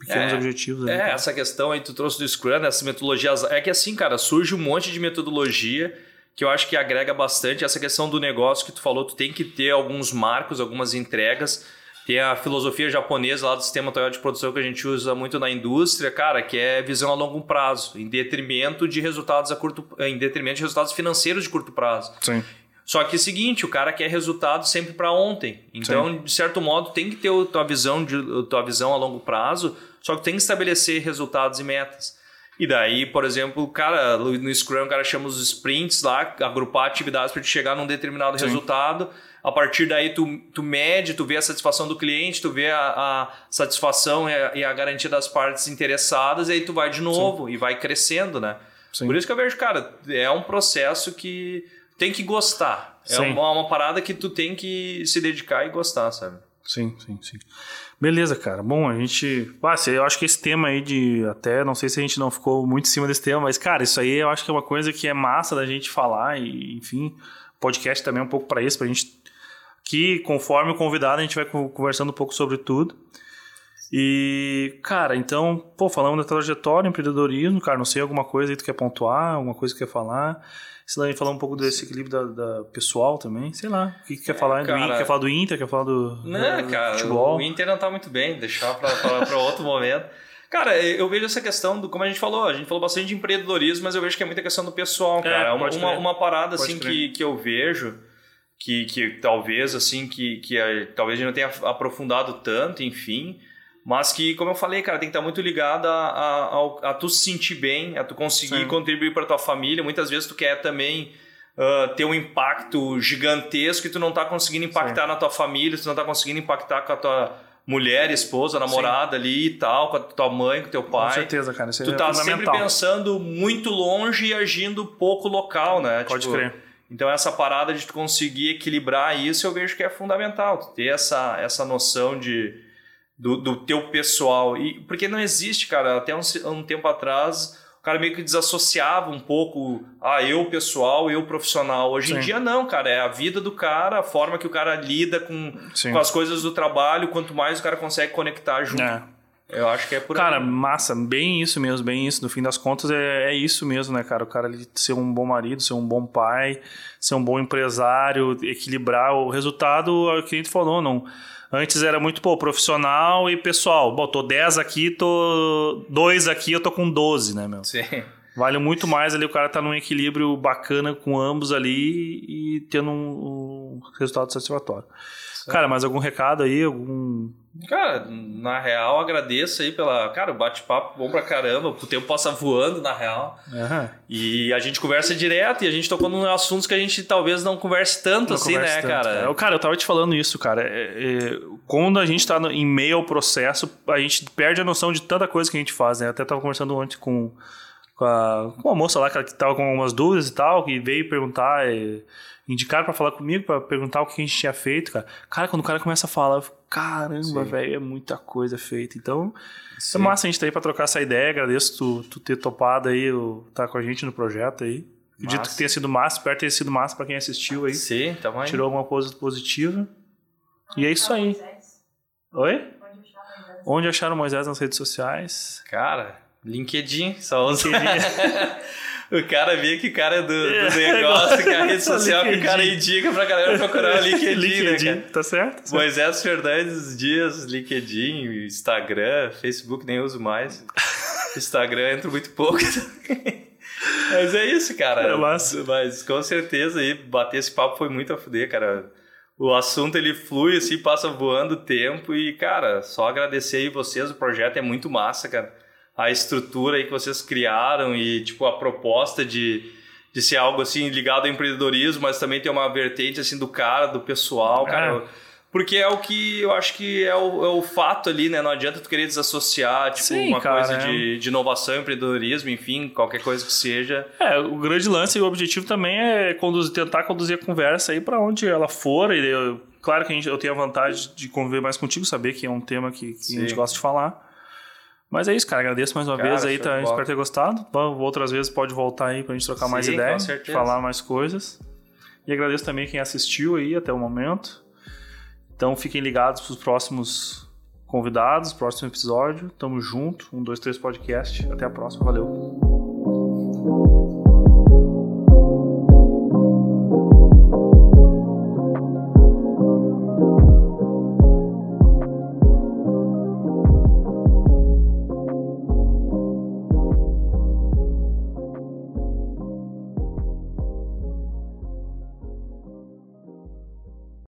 pequenos É. objetivos. É, essa questão aí tu trouxe do Scrum, essa metodologia. É que assim, cara, surge um monte de metodologia que eu acho que agrega bastante. Essa questão do negócio que tu falou, tu tem que ter alguns marcos, algumas entregas. Tem a filosofia japonesa lá do sistema Toyota de produção que a gente usa muito na indústria, cara, que é visão a longo prazo, em detrimento de resultados a curto, em detrimento de resultados financeiros de curto prazo. Sim. Só que é o seguinte, o cara quer resultado sempre para ontem. Então, de certo modo, tem que ter a tua visão de a tua visão a longo prazo, só que tem que estabelecer resultados e metas. E daí, por exemplo, cara, no Scrum, o cara chama os sprints lá, agrupar atividades para te chegar num determinado Sim. resultado. A partir daí, tu, tu mede, tu vê a satisfação do cliente, tu vê a, a satisfação e a, e a, garantia das partes interessadas, e aí tu vai de novo Sim. e vai crescendo, né? Sim. Por isso que eu vejo, cara, é um processo que tem que gostar. É uma, uma parada que tu tem que se dedicar e gostar, sabe? Sim, sim, sim. Beleza, cara. Bom, a gente. Ah, eu acho que esse tema aí de. Até não sei se a gente não ficou muito em cima desse tema, mas, cara, isso aí eu acho que é uma coisa que é massa da gente falar e, enfim, podcast também é um pouco para isso, pra gente. Que conforme o convidado, a gente vai conversando um pouco sobre tudo. E, cara, então, pô, falamos da trajetória, empreendedorismo, cara, não sei alguma coisa aí que tu quer pontuar, alguma coisa que quer falar. Se lá falar um pouco desse equilíbrio da, da, pessoal também, sei lá. O que, que quer é, falar? Cara, do, quer falar do Inter? Quer falar do, não, do cara, futebol? O Inter não tá muito bem, deixar para outro momento. Cara, eu vejo essa questão do, como a gente falou, a gente falou bastante de empreendedorismo, mas eu vejo que é muita questão do pessoal, é, cara. É, uma, uma, uma, parada pode assim que, que eu vejo que, que talvez assim que, que a, talvez a gente não tenha aprofundado tanto, enfim, mas que, como eu falei, cara, tem que estar muito ligado a, a, a, tu se sentir bem, a tu conseguir Sim. contribuir para tua família. Muitas vezes tu quer também uh, ter um impacto gigantesco e tu não está conseguindo impactar Sim. na tua família, tu não está conseguindo impactar com a tua mulher, esposa, namorada Sim. ali e tal, com a tua mãe, com teu pai. Com certeza, cara. Isso tu é tá sempre pensando muito longe e agindo pouco local, né? Pode tipo, crer. Então essa parada de tu conseguir equilibrar isso, eu vejo que é fundamental. Tu ter essa, essa noção de do, do teu pessoal. E, porque não existe, cara, até um, um tempo atrás o cara meio que desassociava um pouco ah, eu pessoal, eu profissional. Hoje Sim. em dia não, cara, é a vida do cara, a forma que o cara lida com, com as coisas do trabalho, quanto mais o cara consegue conectar junto. É. Eu acho que é por Cara, aí. massa, bem isso mesmo, bem isso. No fim das contas, é, é isso mesmo, né, cara? O cara ser um bom marido, ser um bom pai, ser um bom empresário, equilibrar o resultado, é o que a gente falou, não Antes era muito, pô, profissional e pessoal. Bom, tô 10 aqui, tô 2 aqui, eu tô com 12, né, meu? Sim. Vale muito mais ali o cara tá num equilíbrio bacana com ambos ali e tendo um, um resultado satisfatório. Cara, mais algum recado aí? Algum. Cara, na real, agradeço aí pela. Cara, o bate-papo bom pra caramba. O tempo passa voando, na real. Uhum. E a gente conversa direto e a gente tocou em assuntos que a gente talvez não converse tanto não assim, converse né, tanto, cara? cara? Cara, eu tava te falando isso, cara. É, é, quando a gente tá no, em meio ao processo, a gente perde a noção de tanta coisa que a gente faz, né? Até tava conversando ontem com. Com, a, com uma moça lá que tava com algumas dúvidas e tal, que veio perguntar. E, indicaram para falar comigo, para perguntar o que a gente tinha feito, cara. Cara, quando o cara começa a falar, eu fico, caramba, velho, é muita coisa feita. Então, Sim. é massa a gente tá aí pra trocar essa ideia. Agradeço tu, tu ter topado aí, estar tá com a gente no projeto aí. Acredito massa. que tenha sido massa, espero ter sido massa para quem assistiu aí. Sim, tá bom. Tirou alguma coisa positiva. E é isso aí. Oi? Onde acharam Moisés nas redes sociais? Cara, LinkedIn, só usa. LinkedIn. <laughs> O cara vê que o cara é do, do negócio, que é a rede <laughs> social que o cara indica pra galera procurar o LinkedIn, <laughs> LinkedIn né, Tá certo? Moisés Fernandes Dias, LinkedIn, Instagram, Facebook nem uso mais. Instagram entro muito pouco. <laughs> Mas é isso, cara. É massa. Mas com certeza aí, bater esse papo foi muito a fuder, cara. O assunto ele flui assim, passa voando o tempo e, cara, só agradecer aí vocês, o projeto é muito massa, cara a estrutura aí que vocês criaram e tipo a proposta de, de ser algo assim ligado ao empreendedorismo, mas também ter uma vertente assim do cara, do pessoal, é. cara. Porque é o que eu acho que é o, é o fato ali, né? Não adianta tu querer desassociar, tipo, Sim, uma cara, coisa é. de, de inovação, empreendedorismo, enfim, qualquer coisa que seja. É, o grande lance e o objetivo também é conduzir, tentar conduzir a conversa aí para onde ela for. E eu, claro que a gente, eu tenho a vantagem de conviver mais contigo, saber que é um tema que, que a gente gosta de falar. Mas é isso, cara. Agradeço mais uma cara, vez aí, tá? Espero ter gostado. Outras vezes pode voltar aí pra gente trocar Sim, mais ideias, falar mais coisas. E agradeço também quem assistiu aí até o momento. Então fiquem ligados pros próximos convidados, próximo episódio. Tamo junto. Um, dois, três podcast. Até a próxima. Valeu.